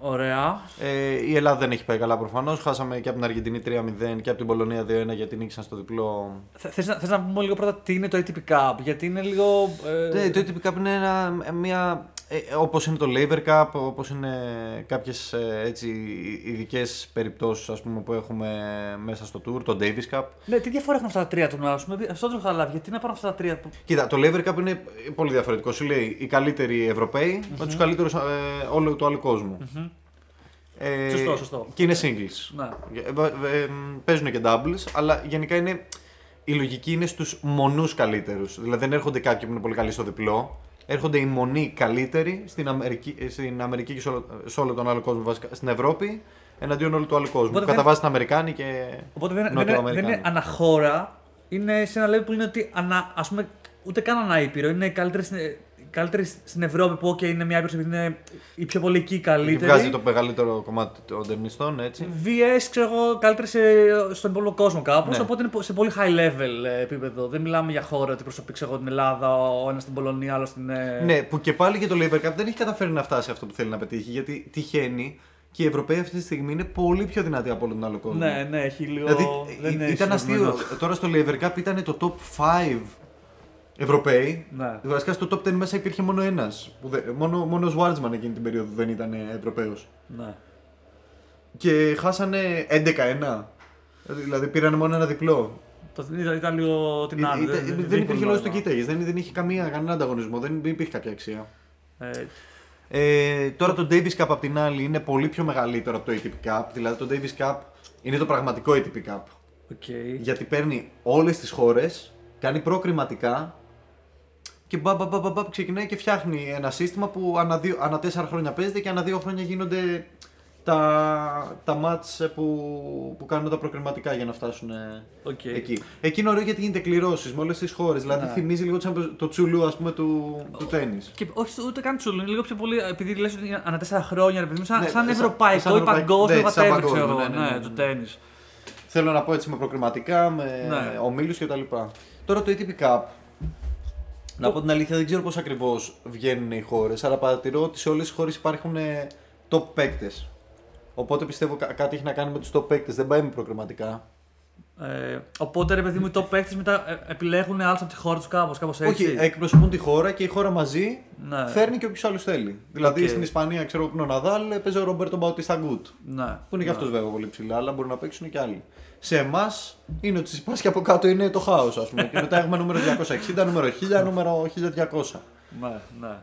ωραία. Ε, η Ελλάδα δεν έχει πάει καλά προφανώς. Χάσαμε και από την Αργεντινή 3-0 και από την Πολωνία 2-1 γιατί νίκησαν στο διπλό. Θε θες να, θες να πούμε λίγο πρώτα τι είναι το ATP Cup, γιατί είναι λίγο. Ε, Ναι, το ATP Cup είναι ένα, μια. Ε, όπως είναι το Laver Cup, όπως είναι κάποιες ε, έτσι ειδικές περιπτώσεις ας πούμε, που έχουμε μέσα στο Tour, το Davis Cup. Ναι, τι διαφορά έχουν αυτά τα τρία τουρνουά, ας πούμε. Αυτό δεν έχω καταλάβει. Γιατί να πάρουν αυτά τα τρία. που- Κοίτα, το Laver Cup είναι πολύ διαφορετικό. Σου λέει οι καλύτεροι Ευρωπαίοι με τους καλύτερους ε, όλου του άλλου κόσμου. Ε, Σωστό, σωστό. Και είναι singles. Ναι. Ε, ε, ε, παίζουν και doubles, αλλά γενικά είναι, η λογική είναι στους μονούς καλύτερους. Δηλαδή δεν έρχονται κάποιοι που είναι πολύ καλοί στο διπλό, έρχονται οι μονοί καλύτεροι στην Αμερική, ε, στην Αμερική και σε όλο, σε όλο τον άλλο κόσμο, βασικά, στην Ευρώπη, εναντίον όλου του άλλου κόσμου. Οπότε Κατά δεν- βάση την Αμερικάνη και Οπότε δεν, δεν, είναι, δεν Νοτιοαμερικάνη. είναι αναχώρα, είναι σε ένα level που είναι ότι ανα, ας πούμε, ούτε καν αναήπειρο. Είναι καλύτερη στην, καλύτερη στην Ευρώπη που okay, είναι μια ήπειρο επειδή είναι η πιο πολύ εκεί καλύτερη. βγάζει το μεγαλύτερο κομμάτι των ταινιστών, έτσι. VS, ξέρω εγώ, καλύτερη σε, στον υπόλοιπο κόσμο κάπως. Ναι. Οπότε είναι σε πολύ high level ε, επίπεδο. Δεν μιλάμε για χώρα ότι προσωπεί ξέρω εγώ, την Ελλάδα, ο ένας στην Πολωνία, άλλο στην. ε, Ναι, που και πάλι και το Laver Cup δεν έχει καταφέρει να φτάσει αυτό που θέλει να πετύχει, γιατί τυχαίνει και οι Ευρωπαίοι αυτή τη στιγμή είναι πολύ πιο δυνατοί από όλο τον άλλο κόσμο. ναι, ναι, έχει λίγο. Δηλαδή δεν ή- είναι ήταν αστείο. ισορροπημένο. Τώρα στο Lever Cup ήταν το top 5 Ευρωπαίοι. Ναι. Βασικά στο top 10 μέσα υπήρχε μόνο ένας. Μόνο, μόνο ο Σουάρτσμαν εκείνη την περίοδο δεν ήταν Ευρωπαίος. Ναι. Και χάσανε 11-1. Δηλαδή πήραν μόνο ένα διπλό. Το, ήταν, ήταν λίγο την άλλη. Ήταν- δεν, υπήρχε λόγος στο νόημα. κοίταγες. Δεν, δεν είχε καμία, κανένα ανταγωνισμό. Δεν, δεν υπήρχε κάποια αξία. Ε, Ε, τώρα το Davis Cup απ' την άλλη είναι πολύ πιο μεγαλύτερο από το ATP Cup. Δηλαδή το Davis Cup είναι το πραγματικό ATP Cup. ok. Γιατί παίρνει όλες τις χώρες, κάνει προκριματικά και μπα, μπα, μπα, μπα, μπα, ξεκινάει και φτιάχνει ένα σύστημα που ανά, δύο, ανά τέσσερα χρόνια παίζεται και ανά δύο χρόνια γίνονται τα, τα ματς που, που κάνουν τα προκριματικά για να φτάσουν ε, Οκ. εκεί. Εκεί είναι ωραίο γιατί γίνεται κληρώσεις με όλες τις χώρες. Δηλαδή Ναι. θυμίζει λίγο το, το Τσου Λου ας πούμε, του, του τένις. Και όχι ούτε καν Τσου Λου, είναι λίγο πιο πολύ. Επειδή λες ότι είναι ανά τέσσερα χρόνια, ρε παιδί μου, σαν, Ναι, σαν σαν- ευρωπαϊκό σαν ή ευρωπαϊκό, παγκόσμιο ναι, σαν whatever, παγκόσμιο, ξέρω εγώ. ναι, ναι, ναι, Ναι, ναι. το τένις. Θέλω να πω έτσι με προκριματικά, με Ναι. ομίλους κτλ. Τώρα το ATP Cup. Να πω την αλήθεια, δεν ξέρω πώς ακριβώς βγαίνουν οι χώρες, αλλά παρατηρώ ότι σε όλες τις χώρες υπάρχουν ε, top παίκτες. Οπότε πιστεύω κα- κάτι έχει να κάνει με τους top παίκτες. Δεν πάει με προκριματικά. Ε, οπότε ρε παιδί μου, οι top παίχτες μετά ε, επιλέγουν άλλους από τη χώρα τους κάπως, κάπως έτσι; Όχι, εκπροσωπούν τη χώρα και η χώρα μαζί Ναι. φέρνει και όποιους άλλους θέλει. Δηλαδή Οκ. στην Ισπανία, ξέρω εγώ που είναι ο Ναδάλ, παίζει ο Ρομπέρτο Μπαουτίστα Αγκούτ. Ναι. Που είναι και ναι. αυτός βέβαια πολύ ψηλά, αλλά μπορεί να παίξουν και άλλοι. Σε εμάς είναι ο Τσιτσιπάς και από κάτω είναι το χάος, ας πούμε. και μετά έχουμε νούμερο 260, νούμερο 1000, νούμερο 1200. Ναι, ναι.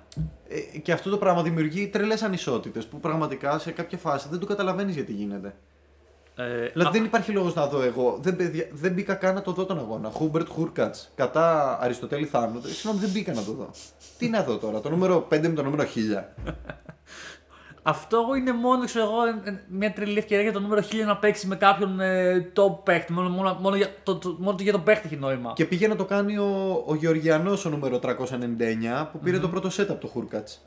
Ε, και αυτό το πράγμα δημιουργεί τρελές ανισότητες που πραγματικά σε κάποια φάση δεν το καταλαβαίνεις γιατί γίνεται. Ε, Δηλαδή α- δεν υπάρχει λόγος να δω εγώ. Δεν, παιδιά, δεν μπήκα καν να το δω τον αγώνα. Χούμπερτ Χούρκατ κατά Αριστοτέλη Θάνου. Ε, Συγγνώμη, δεν μπήκα να το δω. Τι να δω τώρα, το νούμερο 5 με το νούμερο 1000. Αυτό είναι μόνο ξέρω εγώ, ε, ε, μια τρελή ευκαιρία για το νούμερο 1000 να παίξει με κάποιον ε, top παίχτη. Μόνο, μόνο, μόνο, για, το, το, μόνο για τον παίχτη έχει νόημα. Και πήγε να το κάνει ο, ο Γεωργιανός ο νούμερο 399 που πήρε το πρώτο set από το Χούρκατς.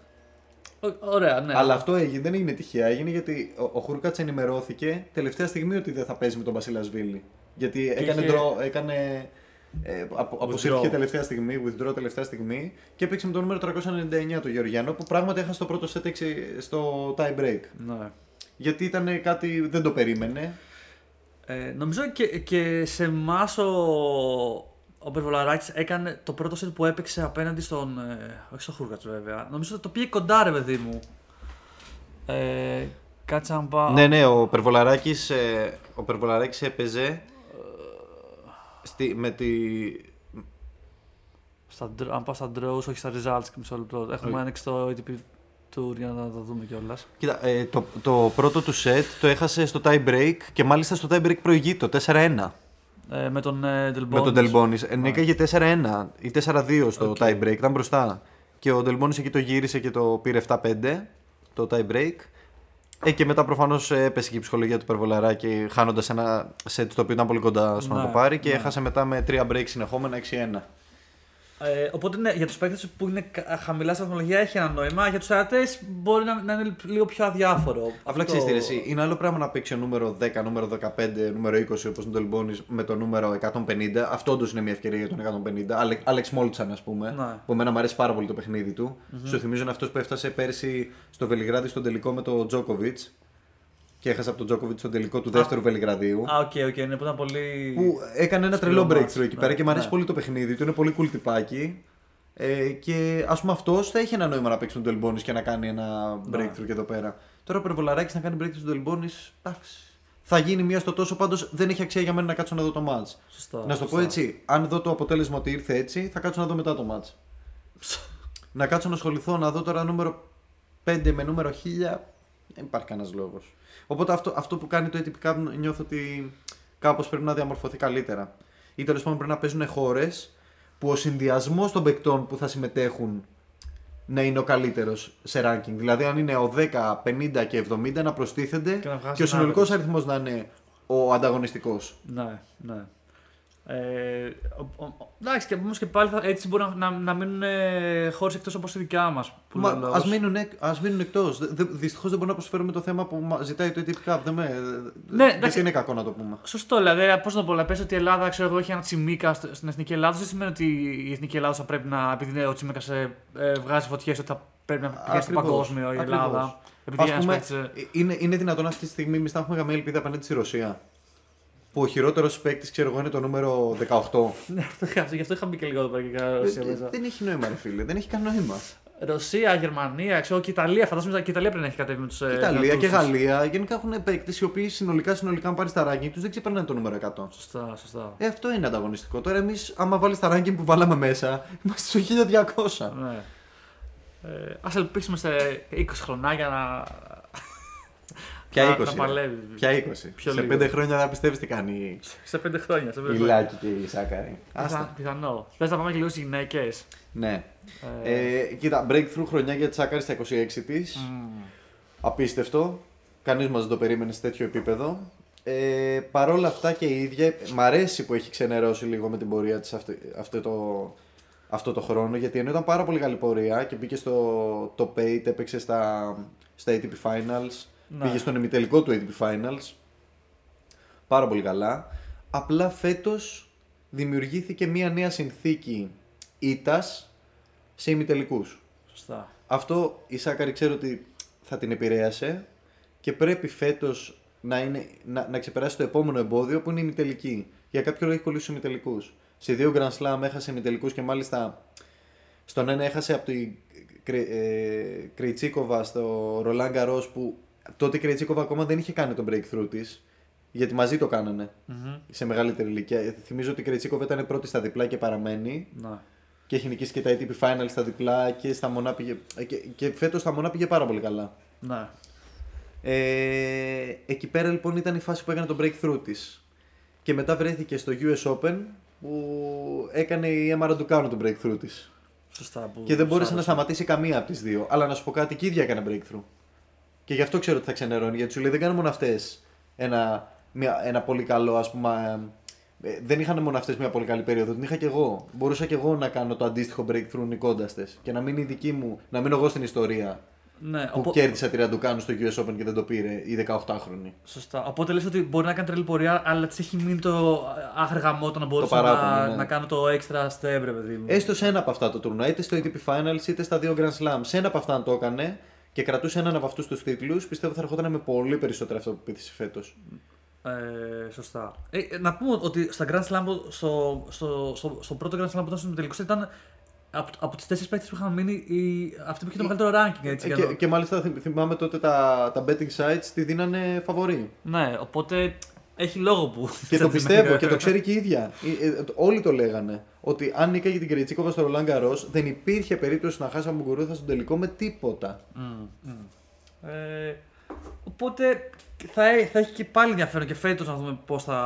Ω- Ωραία, ναι. Αλλά αυτό έγινε, δεν έγινε τυχαία. Έγινε γιατί ο, ο Χούρκατς ενημερώθηκε τελευταία στιγμή ότι δεν θα παίζει με τον Μπασιλασβίλη. Γιατί έκανε, είχε- draw- έκανε ε, απο, αποσύρθηκε Withdraw. τελευταία στιγμή, withdraw τελευταία στιγμή και έπαιξε με το νούμερο 399 το Γεωργιανό που πράγματι έχασε το πρώτο set έξι- στο tie break. ναι. Γιατί ήταν κάτι δεν το περίμενε. Ε, νομίζω και, και σε εμάς ο, ο Περβολαράκης έκανε το πρώτο set που έπαιξε απέναντι στον. Ε, όχι στον Χούρκατς βέβαια. Νομίζω ότι το πήγε κοντά, ρε παιδί μου. Ε, κάτσε να πάω. Ναι, ναι, ο Περβολαράκης, ε, ο Περβολαράκης έπαιζε στη, με τη... Στα, dr- αν πάω στα draws, όχι στα results και μισό λεπτό. Έχουμε Όχι. ανοίξει το ATP Tour για να τα δούμε κιόλας. Κοίτα, ε, το, το πρώτο του σετ το έχασε στο tie break και μάλιστα στο tie break προηγεί το 4-1 Ε, με τον ε, Delbonis. με τον Delbonis. Ε, νίκαγε 4-1 ή 4-2 στο OK. tie break, ήταν μπροστά. Και ο Delbonis εκεί το γύρισε και το πήρε 7-5 το tie break. Ε, και μετά προφανώς έπεσε και η ψυχολογία του Περβολαράκη χάνοντας ένα σετ το οποίο ήταν πολύ κοντά στο να Ναι, το πάρει και ναι. έχασε μετά με 3 break συνεχόμενα 6-1. Ε, οπότε ναι, για τους παίκτες που είναι κα- χαμηλά στην βαθμολογία έχει ένα νόημα. Για τους θεατές μπορεί να, να είναι λίγο πιο αδιάφορο. Απλά Αυτό- ξέρεις τι, ρε, εσύ, είναι άλλο πράγμα να παίξει ο νούμερο 10, νούμερο 15, νούμερο 20 όπως τον Ντελμπόνις με το νούμερο 150. Αυτό όντως είναι μια ευκαιρία για τον 150. Άλε- Άλεξ Μόλτσαν, ας πούμε. Ναι. Που εμένα μου αρέσει πάρα πολύ το παιχνίδι του. Σου θυμίζω είναι αυτός που έφτασε πέρσι στο Βελιγράδι στον τελικό με τον Τζόκοβιτς. Και έχασε από τον Τζόκοβιτς στον τελικό του δεύτερου Βελιγραδίου. Α, ok, ok, ναι, που ήταν πολύ. Που έκανε ένα Σκληρό τρελό ματς, breakthrough εκεί ναι, πέρα και μου αρέσει ναι. πολύ το παιχνίδι του. Είναι πολύ cool τυπάκι. Ε, και ας πούμε αυτός θα έχει ένα νόημα να παίξει τον Τελμπόνης και να κάνει ένα Ναι. breakthrough και εδώ πέρα. Τώρα ο Περβολαράκης να κάνει breakthrough στον Τελμπόνη. Εντάξει. Θα γίνει μία στο τόσο, πάντως δεν έχει αξία για μένα να κάτσω να δω το match. Σωστά. να σου το πω σωστά. έτσι, αν δω το αποτέλεσμα ότι ήρθε έτσι, θα κάτσω να δω μετά το match. <laughs> να κάτσω να ασχοληθώ να δω τώρα νούμερο 5 με νούμερο 1000, δεν υπάρχει κανένας λόγος. Οπότε αυτό, αυτό που κάνει το ATP Cup νιώθω ότι κάπως πρέπει να διαμορφωθεί καλύτερα. Ή τέλος πάντων πρέπει να παίζουν χώρες που ο συνδυασμός των παικτών που θα συμμετέχουν να είναι ο καλύτερος σε ranking. Δηλαδή, αν είναι ο 10, 50 και 70 να προστίθενται Και να βγάζει και ο ένα συνολικός average. αριθμός να είναι ο ανταγωνιστικός. Ναι, ναι. Ε, ο- ο- εντάξει, και όμως και πάλι θα, έτσι μπορεί να, να, να μείνουν ε, χώρες εκτός όπως η δικιά μας. Μα ας μείνουν, εκ- ας μείνουν εκτός. Δυστυχώς δεν μπορούμε να προσφέρουμε το θέμα που μα- ζητάει το ATP Cup. Δεν με... Ναι, γιατί εντάξει. είναι κακό να το πούμε. Σωστό, δηλαδή, πώς να το πω, πες ότι η Ελλάδα ξέρω εγώ, έχει ένα τσιμίκα στο- στην εθνική Ελλάδα. Δεν σημαίνει ότι η εθνική Ελλάδα θα πρέπει να, επειδή είναι ο τσιμίκας ε, βγάζει φωτιές, ότι θα πρέπει να πηγαίνει στο Ακριβώς, παγκόσμιο η ακριβώς. Ελλάδα. Επειδή Ας ένας πούμε, παίκτης, ε, είναι, είναι δυνατόν αυτή τη στιγμή εμείς να έχουμε καμία ελπίδα απέναντι στη Ρωσία. Που ο χειρότερος παίκτης, ξέρω εγώ, είναι το νούμερο 18. Ναι, αυτό είχα- γι' αυτό είχα μπει και λίγο εδώ πέρα και έκανα Ρωσία Ε, μέσα. δεν έχει νόημα, ρε φίλε. Δεν έχει κανένα νόημα. Ρωσία, Γερμανία, ξέρω και Ιταλία. Φαντάζομαι ότι και η Ιταλία πρέπει να έχει κατέβει με τους. Ιταλία και Γαλλία γενικά έχουν παίκτες οι οποίοι συνολικά, συνολικά αν πάρεις τα ranking τους δεν ξεπερνάνε το νούμερο 100. Σωστά, σωστά. Ε, αυτό είναι ανταγωνιστικό. Τώρα εμείς, άμα βάλεις τα ranking που βάλαμε μέσα, είμαστε στο 1200. Ναι. Ε, ας ελπίσουμε σε 20 χρονάκια να. Ποια να- 20. Να ρε. παλεύει. Ποια 20. Πιο σε λίγο. 5 χρόνια δεν πιστεύεις τι κάνει; Σε 5 χρόνια. Σε 5 η χρόνια. Λάκη και η Σάκαρη. Πιθα- Άστα. Πιθανό. Θες να πάμε και λίγο στις γυναίκες; Ναι. Ε, κοίτα, breakthrough χρονιά για τη Σάκαρη στα 26 της. Απίστευτο. Κανείς μας δεν το περίμενε σε τέτοιο επίπεδο. Ε, Παρ' όλα αυτά και η ίδια, μ' αρέσει που έχει ξενερώσει λίγο με την πορεία της αυτό, το, αυτό το χρόνο. Γιατί ενώ ήταν πάρα πολύ καλή πορεία και μπήκε στο top 8, έπαιξε στα, στα ATP Finals, Ναι. πήγε στον ημιτελικό του ATP Finals. Πάρα πολύ καλά. Απλά φέτος δημιουργήθηκε μια νέα συνθήκη ήτας σε ημιτελικούς. Σωστά. Αυτό η Σάκαρη ξέρω ότι θα την επηρέασε και πρέπει φέτος να, είναι, να, να ξεπεράσει το επόμενο εμπόδιο που είναι η ημιτελική. Για κάποιο λόγο έχει κολλήσει στους ημιτελικούς. Σε δύο Grand Slam έχασε ημιτελικούς και μάλιστα στον ένα έχασε από την Κρε- ε, Κρεϊτσίκοβα στο Ρολάν Γκαρό που τότε η Κρεϊτσίκοβα ακόμα δεν είχε κάνει τον breakthrough της. Γιατί μαζί το κάνανε Μμμ. σε μεγαλύτερη ηλικία. Ε, Θυμίζω ότι η Κρεϊτσίκοβα ήταν πρώτη στα διπλά και παραμένει. Ναι. Και έχει νικήσει και τα ATP Finals στα διπλά και στα μονά πήγε. ε, Και, και φέτος στα μονά πήγε πάρα πολύ καλά. Ναι. Ε, εκεί πέρα λοιπόν ήταν η φάση που έκανε το breakthrough της. Και μετά βρέθηκε στο US Open που έκανε η Emma Raducanu το breakthrough της. Σωστά. Που Και δεν μπόρεσε σ' να άρεσε. σταματήσει καμία από τις δύο. Αλλά να σου πω κάτι, και η ίδια έκανε breakthrough. Και γι' αυτό ξέρω ότι θα ξενερώνει. Γιατί σου λέει δεν κάνουν μόνο αυτές ένα, μια, ένα πολύ καλό, ας πούμε. ε, δεν είχαν μόνο αυτές μια πολύ καλή περίοδο. Την είχα και εγώ. Μπορούσα και εγώ να κάνω το αντίστοιχο breakthrough νικώντας τες. Και να μην είναι η δική μου, να μείνω εγώ στην ιστορία Ναι, που οπο- κέρδισα τη Ραντουκάνου στο US Open και δεν το πήρε η 18χρονη. Σωστά. Οπότε λες ότι μπορεί να κάνει τρελή πορεία, αλλά της έχει μείνει το άχρηγα μότο να μπορούσε παράπονο, να, ναι. να κάνω το extra step, ρε παιδί μου. Έστω σε ένα από αυτά το τουρνουά, είτε στο ATP Finals είτε στα δύο Grand Slam. Σε ένα από αυτά αν το έκανε και κρατούσε έναν από αυτούς τους τίτλους, πιστεύω θα ερχόταν με πολύ περισσότερο αυτό που πήθησε φέτος. Ε, σωστά. Ε, ε, να πούμε ότι στα Grand Slam, που- στο, στο, στο, στο πρώτο Grand Slam που ήταν στο τελικό ήταν από, από τις τέσσερις παίκτες που είχαν μείνει η, αυτή που είχε το μεγαλύτερο ranking. Έτσι, για Ε, Και, το- και μάλιστα θυμ- θυμάμαι τότε τα, τα betting sites τη δίνανε φαβορή. Ναι, οπότε έχει λόγο που. Και το πιστεύω και το ξέρει και η ίδια. Ε, ε, όλοι το λέγανε. Ότι αν νίκαγε την Κρετσίκοβα στο Ρολάν Γκαρό, δεν υπήρχε περίπτωση να χάσει από Μουγκουρούθα στον τελικό με τίποτα. Μμμ, μμμ. Ε, οπότε θα, έ- θα έχει και πάλι ενδιαφέρον και φέτος να δούμε πώς θα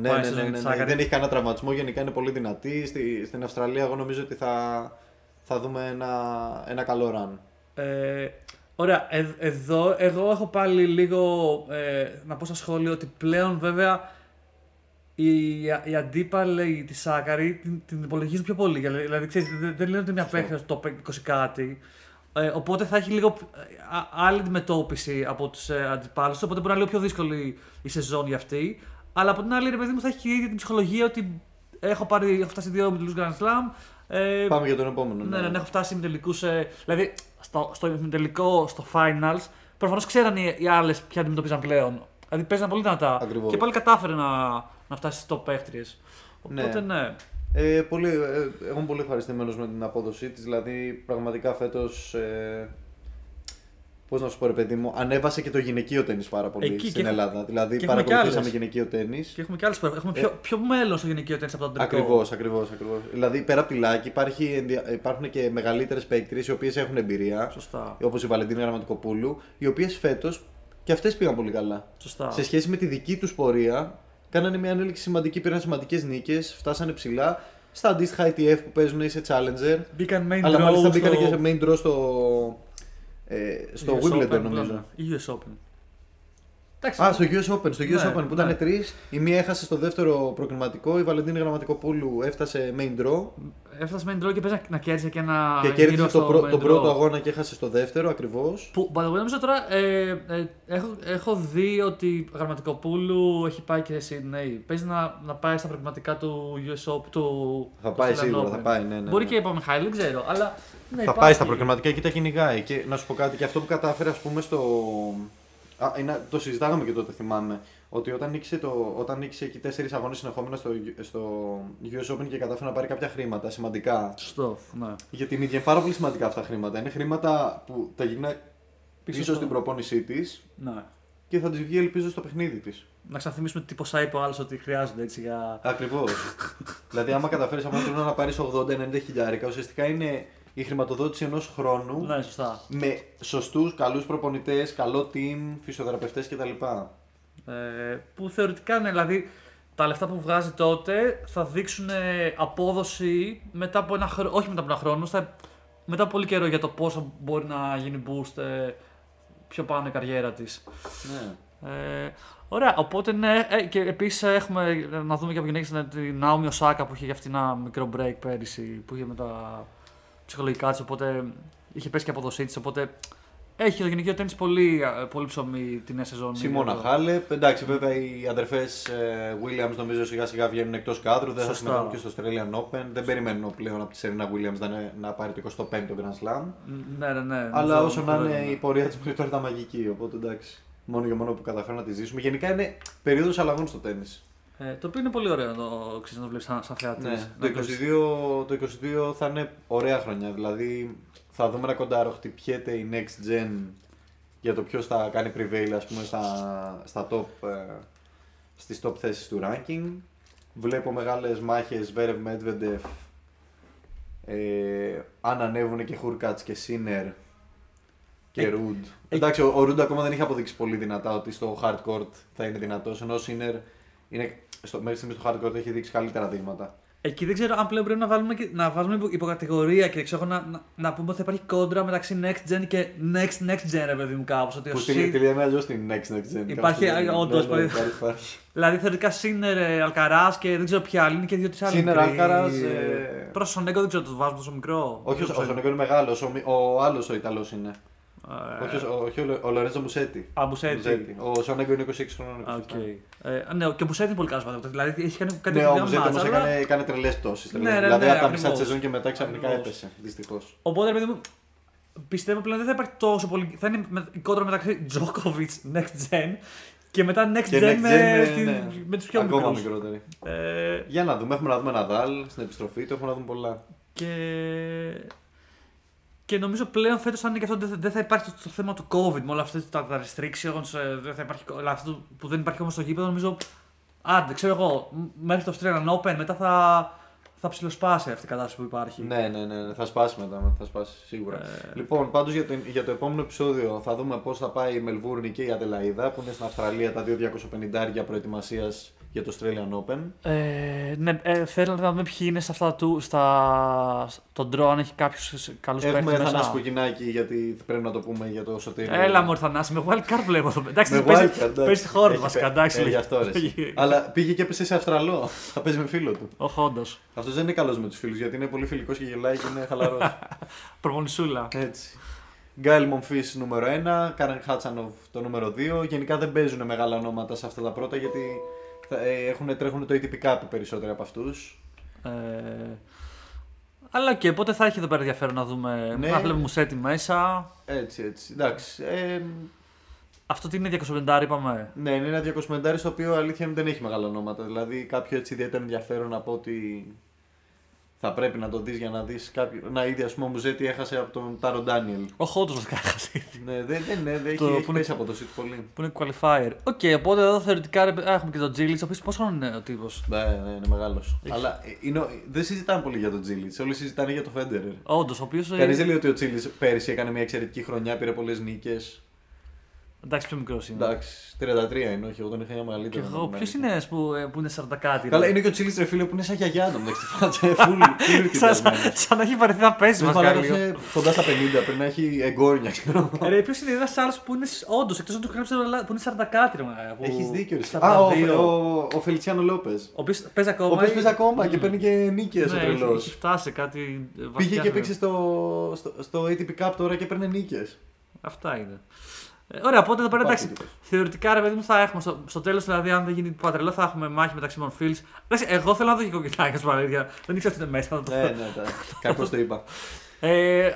Ναι, πάει ναι, η ναι, σεζόν ναι, της ναι. Σάκαρη. Δεν έχει κανένα τραυματισμό. Γενικά είναι πολύ δυνατή. Στη, στην Αυστραλία, εγώ νομίζω ότι θα, θα δούμε ένα, ένα καλό run. Ε, ωραία, ε, εδώ εγώ έχω πάλι λίγο ε, να πω στα σχόλια ότι πλέον βέβαια η, η αντίπαλη τη Σάκαρη την, την υπολογίζουν πιο πολύ. Δηλαδή, δηλαδή ξέρεις, δεν, δεν λένε ότι είναι μια παίχτη στο top 20 κάτι. Ε, οπότε θα έχει λίγο ε, α- άλλη αντιμετώπιση από τους ε, αντιπάλους. Οπότε μπορεί να είναι λίγο πιο δύσκολη η σεζόν για αυτή. Αλλά από την άλλη, ρε παιδί μου, θα έχει και η ίδια την ψυχολογία ότι έχω, πάρει, έχω φτάσει δύο μιλού Grand Slam. Ε, Πάμε για τον επόμενο. ναι, ναι, ναι, έχω φτάσει με τελικούς. δηλαδή, στο, στο τελικό, στο finals, προφανώς ξέραν οι, οι άλλες ποια αντιμετωπίζαν πλέον. Δηλαδή παίζαν πολύ δυνατά. Ακριβώς. Και πάλι κατάφερε να, να φτάσει στις top παίχτριες. Ναι. Οπότε ναι. Ε, πολύ, ε, εγώ είμαι πολύ ευχαριστημένο με την απόδοσή της. Δηλαδή, πραγματικά φέτος. Ε, Πώς να σου πω, ρε παιδί μου, ανέβασε και το γυναικείο τέννη πάρα πολύ Εκεί, στην και έχουμε- Ελλάδα. Δηλαδή, και έχουμε και παρακολουθήσαμε άλλες. γυναικείο τέννη. Και έχουμε και άλλες που έχουμε πιο, πιο μέλλον στο γυναικείο τέννη από τον τελικό. Ακριβώς, ακριβώς. Ακριβώς. Δηλαδή, πέρα από τη Λάκη, υπάρχει, ενδια- υπάρχουν και μεγαλύτερες παίκτριε οι οποίες έχουν εμπειρία. Σωστά. Όπως η Βαλεντίνα Γραμματικοπούλου, οι οποίες φέτος και αυτές πήγαν πολύ καλά. Σωστά. Σε σχέση με τη δική τους πορεία, κάνανε μια ανέλυξη σημαντική, πήραν σημαντικές νίκες, φτάσανε ψηλά. Στα αντίστοιχα ITF που παίζουν ή σε Challenger. Μπήκαν main αλλά draw μάλιστα στο... μπήκαν και σε main draw στο, ε, στο US Wimbledon Open, νομίζω. ναι. Ή US Open. Εντάξει. Α, στο US Open. Στο US Ναι, Open που ναι. ήταν τρεις. Η μία έχασε στο δεύτερο προκριματικό. Η Βαλεντίνη Γραμματικοπούλου έφτασε main draw. Έφτασε main draw και παίζει να, να κέρδισε και ένα. Και γύρο κέρδισε στο το πρω- main τον draw. πρώτο αγώνα και έχασε στο δεύτερο ακριβώς. Που, by the way, νομίζω τώρα ε, ε, έχω, έχω δει ότι η Γραμματικοπούλου έχει πάει και σε Sydney. Παίζει να, να πάει στα πραγματικά του US Open. Του, Θα του πάει Australian σίγουρα, Open. θα πάει, ναι, ναι, Μπορεί ναι. και η Παμιχάλη, δεν ξέρω. Αλλά, ναι, Θα υπάρχει. πάει στα προκριματικά και τα κυνηγάει. Και να σου πω κάτι, και αυτό που κατάφερε, ας πούμε, στο. Α, είναι, το συζητάγαμε και τότε, θυμάμαι. Ότι όταν νίκησε, το, όταν νίκησε εκεί τέσσερις αγώνες συνεχόμενα στο, στο US Open και κατάφερε να πάρει κάποια χρήματα σημαντικά. Σωστό, ναι. Για την ίδια είναι πάρα πολύ σημαντικά αυτά τα χρήματα. Είναι χρήματα που τα γυρνά πίσω, στο- στην προπόνησή της ναι. και θα τη βγει, ελπίζω, στο παιχνίδι της. Να ξαναθυμίσουμε τι ποσά είπε ο άλλος ότι χρειάζονται έτσι για. Ακριβώς. <laughs> δηλαδή, άμα καταφέρεις από ένα να πάρεις 80-90 χιλιάρικα, ουσιαστικά είναι η χρηματοδότηση ενός χρόνου Ναι, σωστά. με σωστούς, καλούς προπονητές, καλό team, φυσιοθεραπευτές κτλ. Ε, που θεωρητικά είναι, δηλαδή τα λεφτά που βγάζει τότε θα δείξουν ε, απόδοση μετά από ένα χρόνο, όχι μετά από ένα χρόνο, στα, μετά από πολύ καιρό για το πόσο μπορεί να γίνει boost ε, πιο πάνω η καριέρα της. Ναι. Ε, ωραία, οπότε ναι, ε, και επίσης έχουμε ε, να δούμε και από γυναίκες την Naomi Osaka που είχε για αυτή ένα μικρό break πέρυσι, που είχε με τα ψυχολογικά της, οπότε είχε πέσει και αποδοσή της, οπότε έχει το γυναικείο τέννις πολύ, ε, πολύ ψωμί την νέα σεζόν. Σιμώνα Χάλεπ. Εντάξει, βέβαια οι αδερφές Williams νομίζω σιγά σιγά βγαίνουν εκτός κάδρου. Δεν θα Σωστά. συμμετέχουν και στο Australian Open. Δεν περιμένουν πλέον από τη Serena Williams να, είναι- να πάρει το 25ο Grand Slam. Ναι, ναι, ναι. Αλλά νομίζω- όσο να νομίζω, είναι ναι. η πορεία της μέχρι τώρα ήταν μαγική. Οπότε εντάξει. Μόνο για μόνο που καταφέρουν να τη ζήσουμε. Γενικά είναι περίοδος αλλαγών στο τέννη. Ε, το οποίο είναι πολύ ωραίο να το, ξέρεις, να το βλέπεις σαν, σαν θεατής. Ναι, Να το, βλέπεις- 22, το 22 θα είναι ωραία χρονιά. Δηλαδή θα δούμε ένα κοντάρο χτυπιέται η next gen για το ποιος θα κάνει prevail ας πούμε, στα, στα top, ε, στις top θέσεις του ranking. Βλέπω μεγάλες μάχες Βέρευ Medvedev Ε, αν ανέβουν και Χουρκάτ και Σίνερ και Ε, Ρουντ. Εντάξει, ο, ο Ρουντ ακόμα δεν είχε αποδείξει πολύ δυνατά ότι στο hardcourt θα είναι δυνατός. Ενώ ο Σίνερ είναι, στο, μέχρι στιγμής στο hardcourt έχει δείξει καλύτερα δείγματα. Εκεί δεν ξέρω αν πλέον πρέπει να, βάλουμε και, να βάζουμε υπο- υποκατηγορία και ξέρω, να, να, να πούμε ότι θα υπάρχει κόντρα μεταξύ next gen και next next gen, ρε παιδί μου, κάπως. Ότι ο Που Σι- τη, τη λένε αλλιώς την next next gen. Υπάρχει, Κάπως το λένε. όντως, Ναι, ναι, υπάρχει. υπάρχει, υπάρχει. Δηλαδή θεωρητικά Σίνερ, Αλκαράς και δεν ξέρω ποια άλλη είναι και δύο-τρει άλλοι. Σίνερ, μικροί. Αλκαράς, ε, Προς τον Σονέγκο δεν ξέρω, το βάζουμε τόσο μικρό. Όχι, ο, Δεν ο ξέρω. Σονέκο είναι μεγάλος. Ο, μη- ο άλλος ο Ιταλός είναι. Ε, όχι ο, όχι ο, Λο- ο Λορέντζο Μουσέτη. Α, Μουσέτη. Ο Σονέγκο είναι 26 χρόνων. Α, 27. οκ. Ε, ναι, και ο Μουσέτη είναι πολύ καλός πατέρα. Δηλαδή έχει κάνει κάτι Ναι, δουλειά ο Μουζέτη μάτσα, όμως αλλά- έκανε, έκανε τρελές πτώσει. Ναι, ναι, δηλαδή ναι, από τα μισά τη ακριβώς. σεζόν και μετά ξαφνικά Ακριβώς. έπεσε. Δυστυχώς. Οπότε, ρε παιδί μου, πιστεύω πλέον δεν θα υπάρχει τόσο πολύ. Θα είναι με, η κόντρα μεταξύ Djokovic next gen και μετά next Και gen, next gen, με, ναι, τη- ναι. με τους πιο Ακόμα μικρούς. μικρότερη. Ε, Για να δούμε. Έχουμε να δούμε ένα Δάλ στην επιστροφή του. Έχουμε να δούμε πολλά. και, και νομίζω πλέον φέτος θα είναι και αυτό δεν θα, δεν θα υπάρχει το, το θέμα του COVID με όλα αυτά τα, τα restrictions. ε, Δεν θα υπάρχει, όλα αυτό που δεν υπάρχει όμως στο γήπεδο. Νομίζω. Άντε, ξέρω εγώ, μ- μέχρι το Australian Open μετά θα, θα ψηλοσπάσει αυτή η κατάσταση που υπάρχει. Ναι, ναι, ναι, ναι, θα σπάσει μετά. Θα σπάσει σίγουρα. Ε. Λοιπόν, πάντως για, το- για το επόμενο επεισόδιο θα δούμε πώς θα πάει η Μελβούρνη και η Αδελαίδα που είναι στην Αυστραλία τα δύο 250 προετοιμασίας για το Australian Open. Ε, ναι, ε, θέλω να δούμε ποιοι είναι σε αυτά του, στα, στον ντρό, αν έχει κάποιους καλούς παίχτε Έχουμε μέσα. Θανάση Κοκκινάκη γιατί πρέπει να το πούμε για το Σωτήριο. Έλα μου Θανάση, με wild card βλέπω εδώ. Εντάξει, Με παίζει, wildcard, εντάξει. παίζει στη χώρα Έχει βασικά, πέ- εντάξει. Ε, λέγε. γι' αυτό ρε. <laughs> Αλλά πήγε και έπεσε σε Αυστραλό. Θα παίζει με φίλο του. Όχι, όντως. Αυτός δεν είναι καλός με τους φίλους γιατί είναι πολύ φιλικός και γελάει και είναι χαλαρός. <laughs> Προπονησούλα. Έτσι. Γκάιλ Μομφής νούμερο 1, Κάρεν Χάτσανοβ το νούμερο 2. Γενικά δεν παίζουν μεγάλα ονόματα σε αυτά τα πρώτα γιατί θα, ε, έχουν, τρέχουν το ATP Cup οι περισσότεροι από αυτούς. Ε, αλλά και πότε θα έχει εδώ πέρα ενδιαφέρον να δούμε. Ναι. Να βλέπουμε Μουσέτη μέσα. Έτσι, έτσι. Εντάξει. Ε, Αυτό τι είναι 250 είπαμε. ναι, είναι ένα 250 στο οποίο αλήθεια είναι δεν έχει μεγάλα ονόματα. Δηλαδή κάποιο έτσι ιδιαίτερο ενδιαφέρον από ότι θα πρέπει να το δεις για να δεις κάποιο. Να ήδη ας πούμε ο Μουζέτη έχασε από τον Τάρο Ντάνιελ. Όχι, όντω βασικά έχασε. ναι, δεν, δεν, ναι, δεν Το έχει, που έχει είναι- πέσει από το σιτ πολύ. Που είναι qualifier. Οκ, οπότε εδώ θεωρητικά ρε, α, έχουμε και τον Τζίλιτς, ο οποίος πόσο χρόνο είναι ο τύπος; Ναι, ναι, είναι μεγάλος. Αλλά ε, είναι, ο- δεν συζητάνε πολύ για τον Τζίλιτς. Όλοι συζητάνε για τον Φέντερερ. Όντως, ο οποίος. Κανείς δεν λέει ότι ο Τσίλι πέρυσι έκανε μια εξαιρετική χρονιά, πήρε πολλές νίκες. Εντάξει, πιο μικρός είναι. Εντάξει, 33 είναι, όχι, εγώ τον είχα για Και μεγαλύτερο. εγώ, ποιος είναι ας που, ε, που είναι 40 κάτι. Καλά, ρε; είναι και ο Τσίλι ρε φίλε που είναι σαν γιαγιά του μεταξύ τη φάτσα. Φουλ, φουλ σαν, σαν, σαν να έχει βαρεθεί να παίζει Μας μα μαλάκας είναι κοντά στα 50, πρέπει να έχει εγκόρνια, ξέρω. Ρε, ποιος είναι ένας άλλος που είναι όντως εκτός από το γράψει που είναι 40 κάτι. Ρε, μαλάκα, που- Έχεις δίκιο. ρε. 42. Α, ο, ο, ο Φελιτσιάνο Λόπες. Ο οποίος παίζει Ο ακόμα. οποίος ή- παίζει ακόμα και Μμμ. παίρνει και νίκες ο Ναι, έχει- τρελός. έχει φτάσει κάτι. ε, Πήγε βαθιά και σε- παίξει στο, στο, στο ATP Cup τώρα και παίρνει νίκες. Αυτά είναι. Ε, ωραία, οπότε εδώ πέρα Υπάρχει εντάξει. τύπος. Θεωρητικά ρε παιδί μου θα έχουμε στο, στο τέλος, δηλαδή, αν δεν γίνει πατρελό, θα έχουμε μάχη μεταξύ των Fields. Εντάξει, εγώ θέλω να δω και κοκκινάκια σου αλήθεια. Δεν ήξερα ότι είναι μέσα. θα το- Ναι, ναι, <laughs> κάπως το είπα. Ε,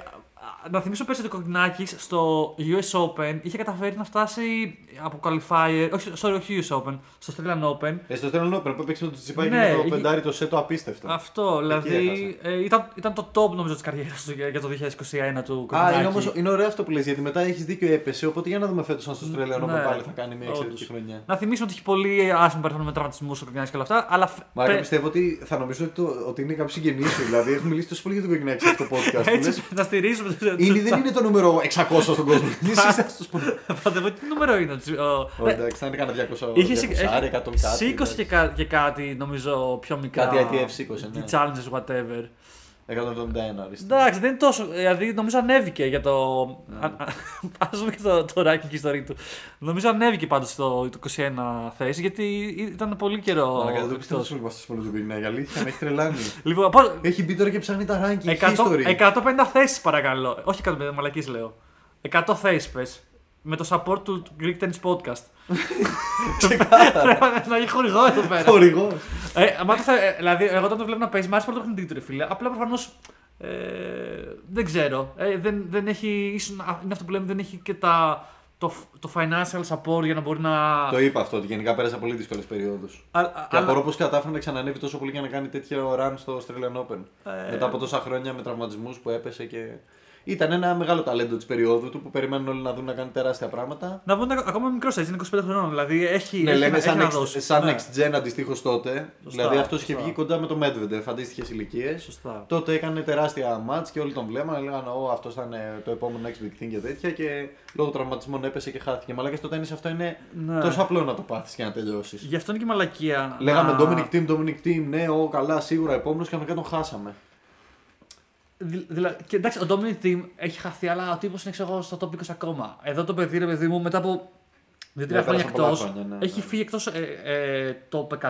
να θυμίσω πέρσι ότι ο Κοκκινάκης στο US Open είχε καταφέρει να φτάσει από qualifier. Όχι, sorry, όχι US Open, στο Australian Open. Ε, στο Stella Open που έπαιξε με το Τσιπάκι Ναι, με το είχε- πεντάρι το σετ το απίστευτο. Αυτό, δηλαδή ε, ήταν, ήταν το top νομίζω της καριέρας του για, για το 2021 του Α, Κοκκινάκη. είναι, όμως, είναι ωραίο αυτό που λες γιατί μετά έχεις δίκιο έπεσε. Οπότε για να δούμε φέτος αν στο Australian Open Ναι, πάλι θα κάνει μια εξαιρετική όντως. χρονιά. Να θυμίσουμε ότι έχει πολύ άσχημο περιεχόμενο με τραυματισμούς ο Κοκκινάκης και όλα αυτά. Αλλά φ- Μα πε- πιστεύω ότι θα νομίζω ότι, το, ότι είναι κάποιο συγγενή σου. δηλαδή έχουμε μιλήσει τόσο πολύ για τον Κοκκινάκη σε αυτό το podcast. που λες, έτσι να στηρίζουμε. <laughs> τους- Είναι, δεν είναι το νούμερο 600 στον κόσμο. Τι είσαι στο σπουδαίο. Πάτε, τι νούμερο είναι. ο- ο- Ω, Εντάξει, θα είναι κανένα 200. Είχε 200, σι- 100 κάτι. σήκωσε και, κα- και κάτι νομίζω πιο μικρά. Κάτι ITF σήκωσε, ναι. Τι challenges, whatever. 171 ορίστε. Εντάξει, δεν είναι τόσο. Δηλαδή, νομίζω ανέβηκε για το. Ναι. Α πούμε και το, το ranking ιστορία του. Νομίζω ανέβηκε πάντως το, το 21 θέση γιατί ήταν πολύ καιρό. Μαλάκα, δεν το πιστεύω εκτός. τόσο πολύ στο του Κοκκινάκη. Αλήθεια, με έχει τρελάνει. <laughs> Λοιπόν, πώς- Έχει μπει τώρα και ψάχνει τα ranking 100, history. 150 θέσεις παρακαλώ. Όχι 150, μαλακή λέω. 100 θέσεις πες. Με το support του Greek Tennis Podcast. <laughs> <laughs> Πρέπει να έχει χορηγό εδώ πέρα. Χορηγός. Ε, άμα το θε- ε, δηλαδή, εγώ όταν το βλέπω να παίζει, μου άρεσε πολύ το παιχνίδι του, ρε φίλε. Απλά προφανώς. Ε, δεν ξέρω. Ε, δεν, δεν έχει. ίσως να- είναι αυτό που λέμε, δεν έχει και τα, το, το financial support για να μπορεί να. Το είπα αυτό ότι γενικά πέρασα πολύ δύσκολες περιόδους. Α- Και αλλά- απορώ πώ κατάφερε να ξανανεύει τόσο πολύ για να κάνει τέτοιο run στο Australian Open. Ε, Μετά από τόσα χρόνια με τραυματισμούς που έπεσε και. Ήταν ένα μεγάλο ταλέντο της περίοδου του που περιμένουν όλοι να δουν να κάνει τεράστια πράγματα. Να πούμε ακόμα μικρό έτσι, είναι 25 χρονών. Δηλαδή έχει. Ναι, έχει, λέμε έχει σαν, να next, δώσει. σαν Ναι. next gen αντιστοίχως τότε. δηλαδή αυτό είχε σωστά. βγει κοντά με το Medvedev, αντίστοιχες ηλικίες. Σωστά. Τότε έκανε τεράστια μάτς και όλοι τον βλέπανε. Λέγανε Ω, αυτός θα είναι το επόμενο next big thing και τέτοια. Και λόγω τραυματισμών έπεσε και χάθηκε. Μα και στο τένις αυτό είναι Ναι. τόσο απλό να το πάθεις και να τελειώσεις. Γι' αυτό είναι και μαλακία. Λέγαμε να- Dominic Team, Dominic Team, ναι, ο, καλά, σίγουρα επόμενος και ξαφνικά τον χάσαμε. Δη- δηλα- και εντάξει, ο Dominic Thiem έχει χαθεί, αλλά ο τύπος είναι ξέρω, εγώ, στο top 20 ακόμα. Εδώ το παιδί, ρε παιδί μου, μετά από 2-3 Ναι, χρόνια πέρασαν πολλά εκτός, χρόνια, ναι, έχει ναι. φύγει εκτός ε, ε, top 100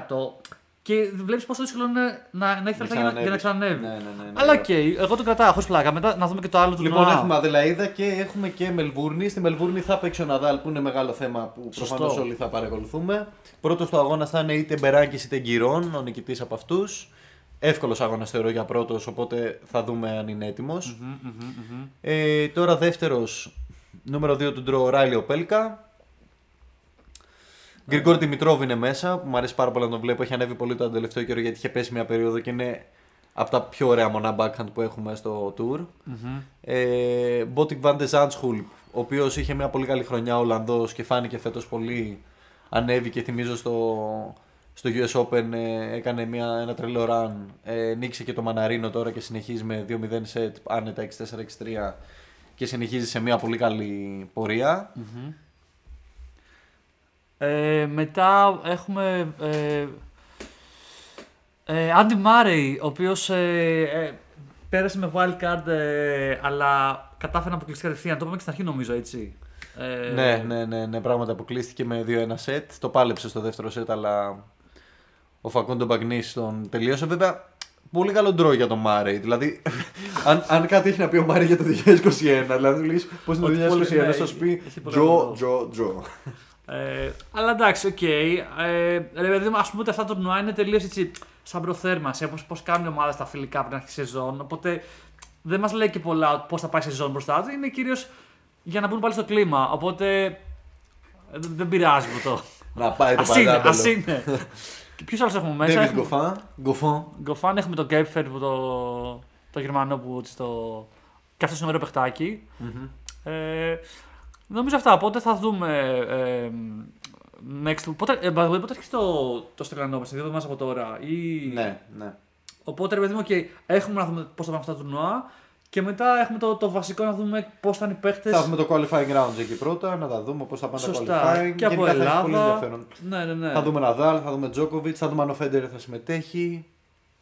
και βλέπεις πόσο δύσκολο είναι να, να έχει Να λεφτά για, να- για να ξανανέβει. Ναι, ναι, ναι, ναι. Αλλά οκ, εγώ τον κρατάω χωρίς πλάκα. Μετά να δούμε και το άλλο του Λοιπόν, τουρνουά. έχουμε Αδελαίδα και έχουμε και Μελβούρνη. Στη Μελβούρνη θα παίξει ο Ναδάλ που είναι μεγάλο θέμα που Σωστό. προφανώς όλοι θα παρακολουθούμε. Πρώτος του αγώνας θα είναι είτε Μπεράνκις είτε Γκιρόν, ο νικητής από αυτούς. Εύκολος αγώνας θεωρώ για πρώτος, οπότε θα δούμε αν είναι έτοιμος. Μμμ, μμμ, μμμ. Ε, τώρα δεύτερος, νούμερο 2 του draw, Ράιλι Οπέλκα. Γκριγκόρ Δημητρόβ είναι μέσα, που μου αρέσει πάρα πολύ να τον βλέπω. Έχει ανέβει πολύ τον τελευταίο καιρό γιατί είχε πέσει μια περίοδο και είναι από τα πιο ωραία μονά backhand που έχουμε στο tour. Μμμ. Ε, Botic van de Zandschulp, ο οποίος είχε μια πολύ καλή χρονιά ο Ολλανδός και φάνηκε φέτος πολύ. Ανέβηκε, θυμίζω στο, στο US Open, ε, έκανε μια, ένα τρελό run. Ε, νίκησε και το Μαναρίνο τώρα και συνεχίζει με 2-0 set, άνετα 6-4-6-3 και συνεχίζει σε μια πολύ καλή πορεία. Ε, μετά έχουμε ε, ε, Άντι Μάρεϊ, ο οποίος ε, ε, πέρασε με wild card ε, αλλά κατάφερε να αποκλειστεί κατευθείαν. Το είπαμε και στην αρχή νομίζω έτσι. Ε, Ναι, ναι, ναι, ναι, πράγματι αποκλείστηκε με 2-1 set. Το πάλεψε στο δεύτερο set, αλλά ο Φακούντο Μπάγνις τον τελείωσε. Βέβαια, πολύ καλό draw για τον Μάρεϊ. Δηλαδή, <laughs> αν, αν κάτι έχει να πει ο Μάρεϊ για το 2021, δηλαδή του λέει πώς είναι Ότι το πολύ- 2021, ναι, θα σου πει έχει πολύ draw, καλό draw, draw. Ε, αλλά εντάξει, οκ. Ε, ρε παιδί μου, ας πούμε ότι αυτά τα τουρνουά είναι τελείως έτσι σαν προθέρμανση. Όπως πώς κάνουν οι ομάδες τα φιλικά πριν αρχίσει η σεζόν. Οπότε δεν μας λέει και πολλά πώς θα πάει η σεζόν μπροστά τους. Είναι κυρίως για να μπουν πάλι στο κλίμα. Οπότε ε, δεν, δεν πειράζει με το. Να πάει το Α είναι, ας παντάπελο. είναι. Και ποιους άλλους έχουμε μέσα; David Έχουμε... Goffin, Goffin. Γκοφάν, έχουμε τον Κέπφερ που το, το Γερμανό που έτσι το. Και αυτός είναι ωραίος παιχτάκι. Ε, νομίζω αυτά. Οπότε θα δούμε. Ε, next, πότε, ε, by the way, πότε αρχίσει το, το Στρελανό, σε δύο εβδομάδες από τώρα. Ή... Ναι, ναι. Οπότε ρε παιδί μου, okay, έχουμε να δούμε πώς θα πάνε αυτά τα τουρνουά. Και μετά έχουμε το, το βασικό να δούμε πώς θα είναι οι παίχτε. Θα έχουμε το qualifying rounds εκεί πρώτα, να τα δούμε πώς θα πάνε τα Σωστά. qualifying. Και από Γενικά θα έχει πολύ Ελλάδα. ενδιαφέρον. Ναι, ναι, ναι. Θα δούμε Ναδάλ, θα δούμε Τζόκοβιτ, θα δούμε αν ο Φέντερ θα συμμετέχει.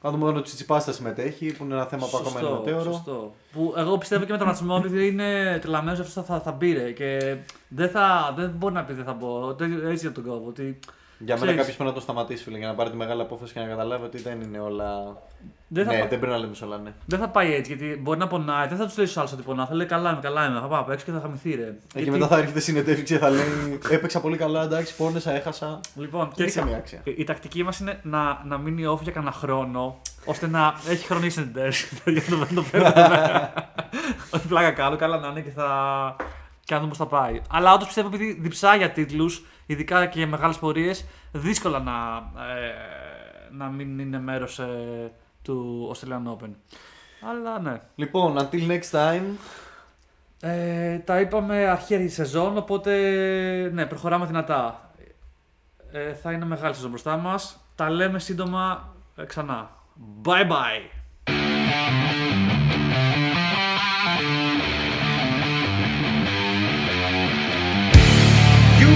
Θα δούμε αν ο Τσιτσιπά θα συμμετέχει, που είναι ένα θέμα που ακόμα είναι μετέωρο. Σωστό. Που εγώ πιστεύω και με τον ρατσισμό ότι είναι τρελαμένος αυτό θα, θα μπει ρε. Και δεν, θα, δεν μπορεί να πει δεν θα μπω. Δεν- Έτσι για τον κόβω. Ότι Για μένα Ξέρεις. κάποιος πρέπει να το σταματήσει, φίλε, για να πάρει τη μεγάλη απόφαση και να καταλάβει ότι δεν είναι όλα. δεν θα, ναι, πα- δεν πρέπει να λέμε σε όλα, ναι. δεν θα πάει έτσι γιατί μπορεί να πονάει. Δεν θα τους λέει στου άλλους ότι πονάω. Θα λέει καλά είμαι, καλά είμαι. Θα πάω απ' έξω και θα χαμηθεί ρε. Και Γιατί- μετά θα έρχεται συνεντεύξη και θα λέει Έπαιξα πολύ καλά, εντάξει, πόνεσα, έχασα. Λοιπόν, Δεν κοίταξε, έχει καμία αξία. η, η τακτική μας είναι να, να μείνει off για κανένα χρόνο ώστε να έχει χρονίσει την <laughs> για να το- να το φέρουμε. <laughs> Όχι πλάκα κάνω, καλά να είναι και θα. Και να δούμε πώς θα πάει. Αλλά όντως πιστεύω επειδή διψά για τίτλους, ειδικά και για μεγάλες πορείες, δύσκολα να, ε, να μην είναι μέρος του Australian Open. Αλλά ναι. Λοιπόν, until next time. Ε, τα είπαμε αρχή σεζόν, οπότε ναι, προχωράμε δυνατά. Ε, θα είναι μεγάλη σεζόν μπροστά μας. Τα λέμε σύντομα ε, ξανά. Bye bye!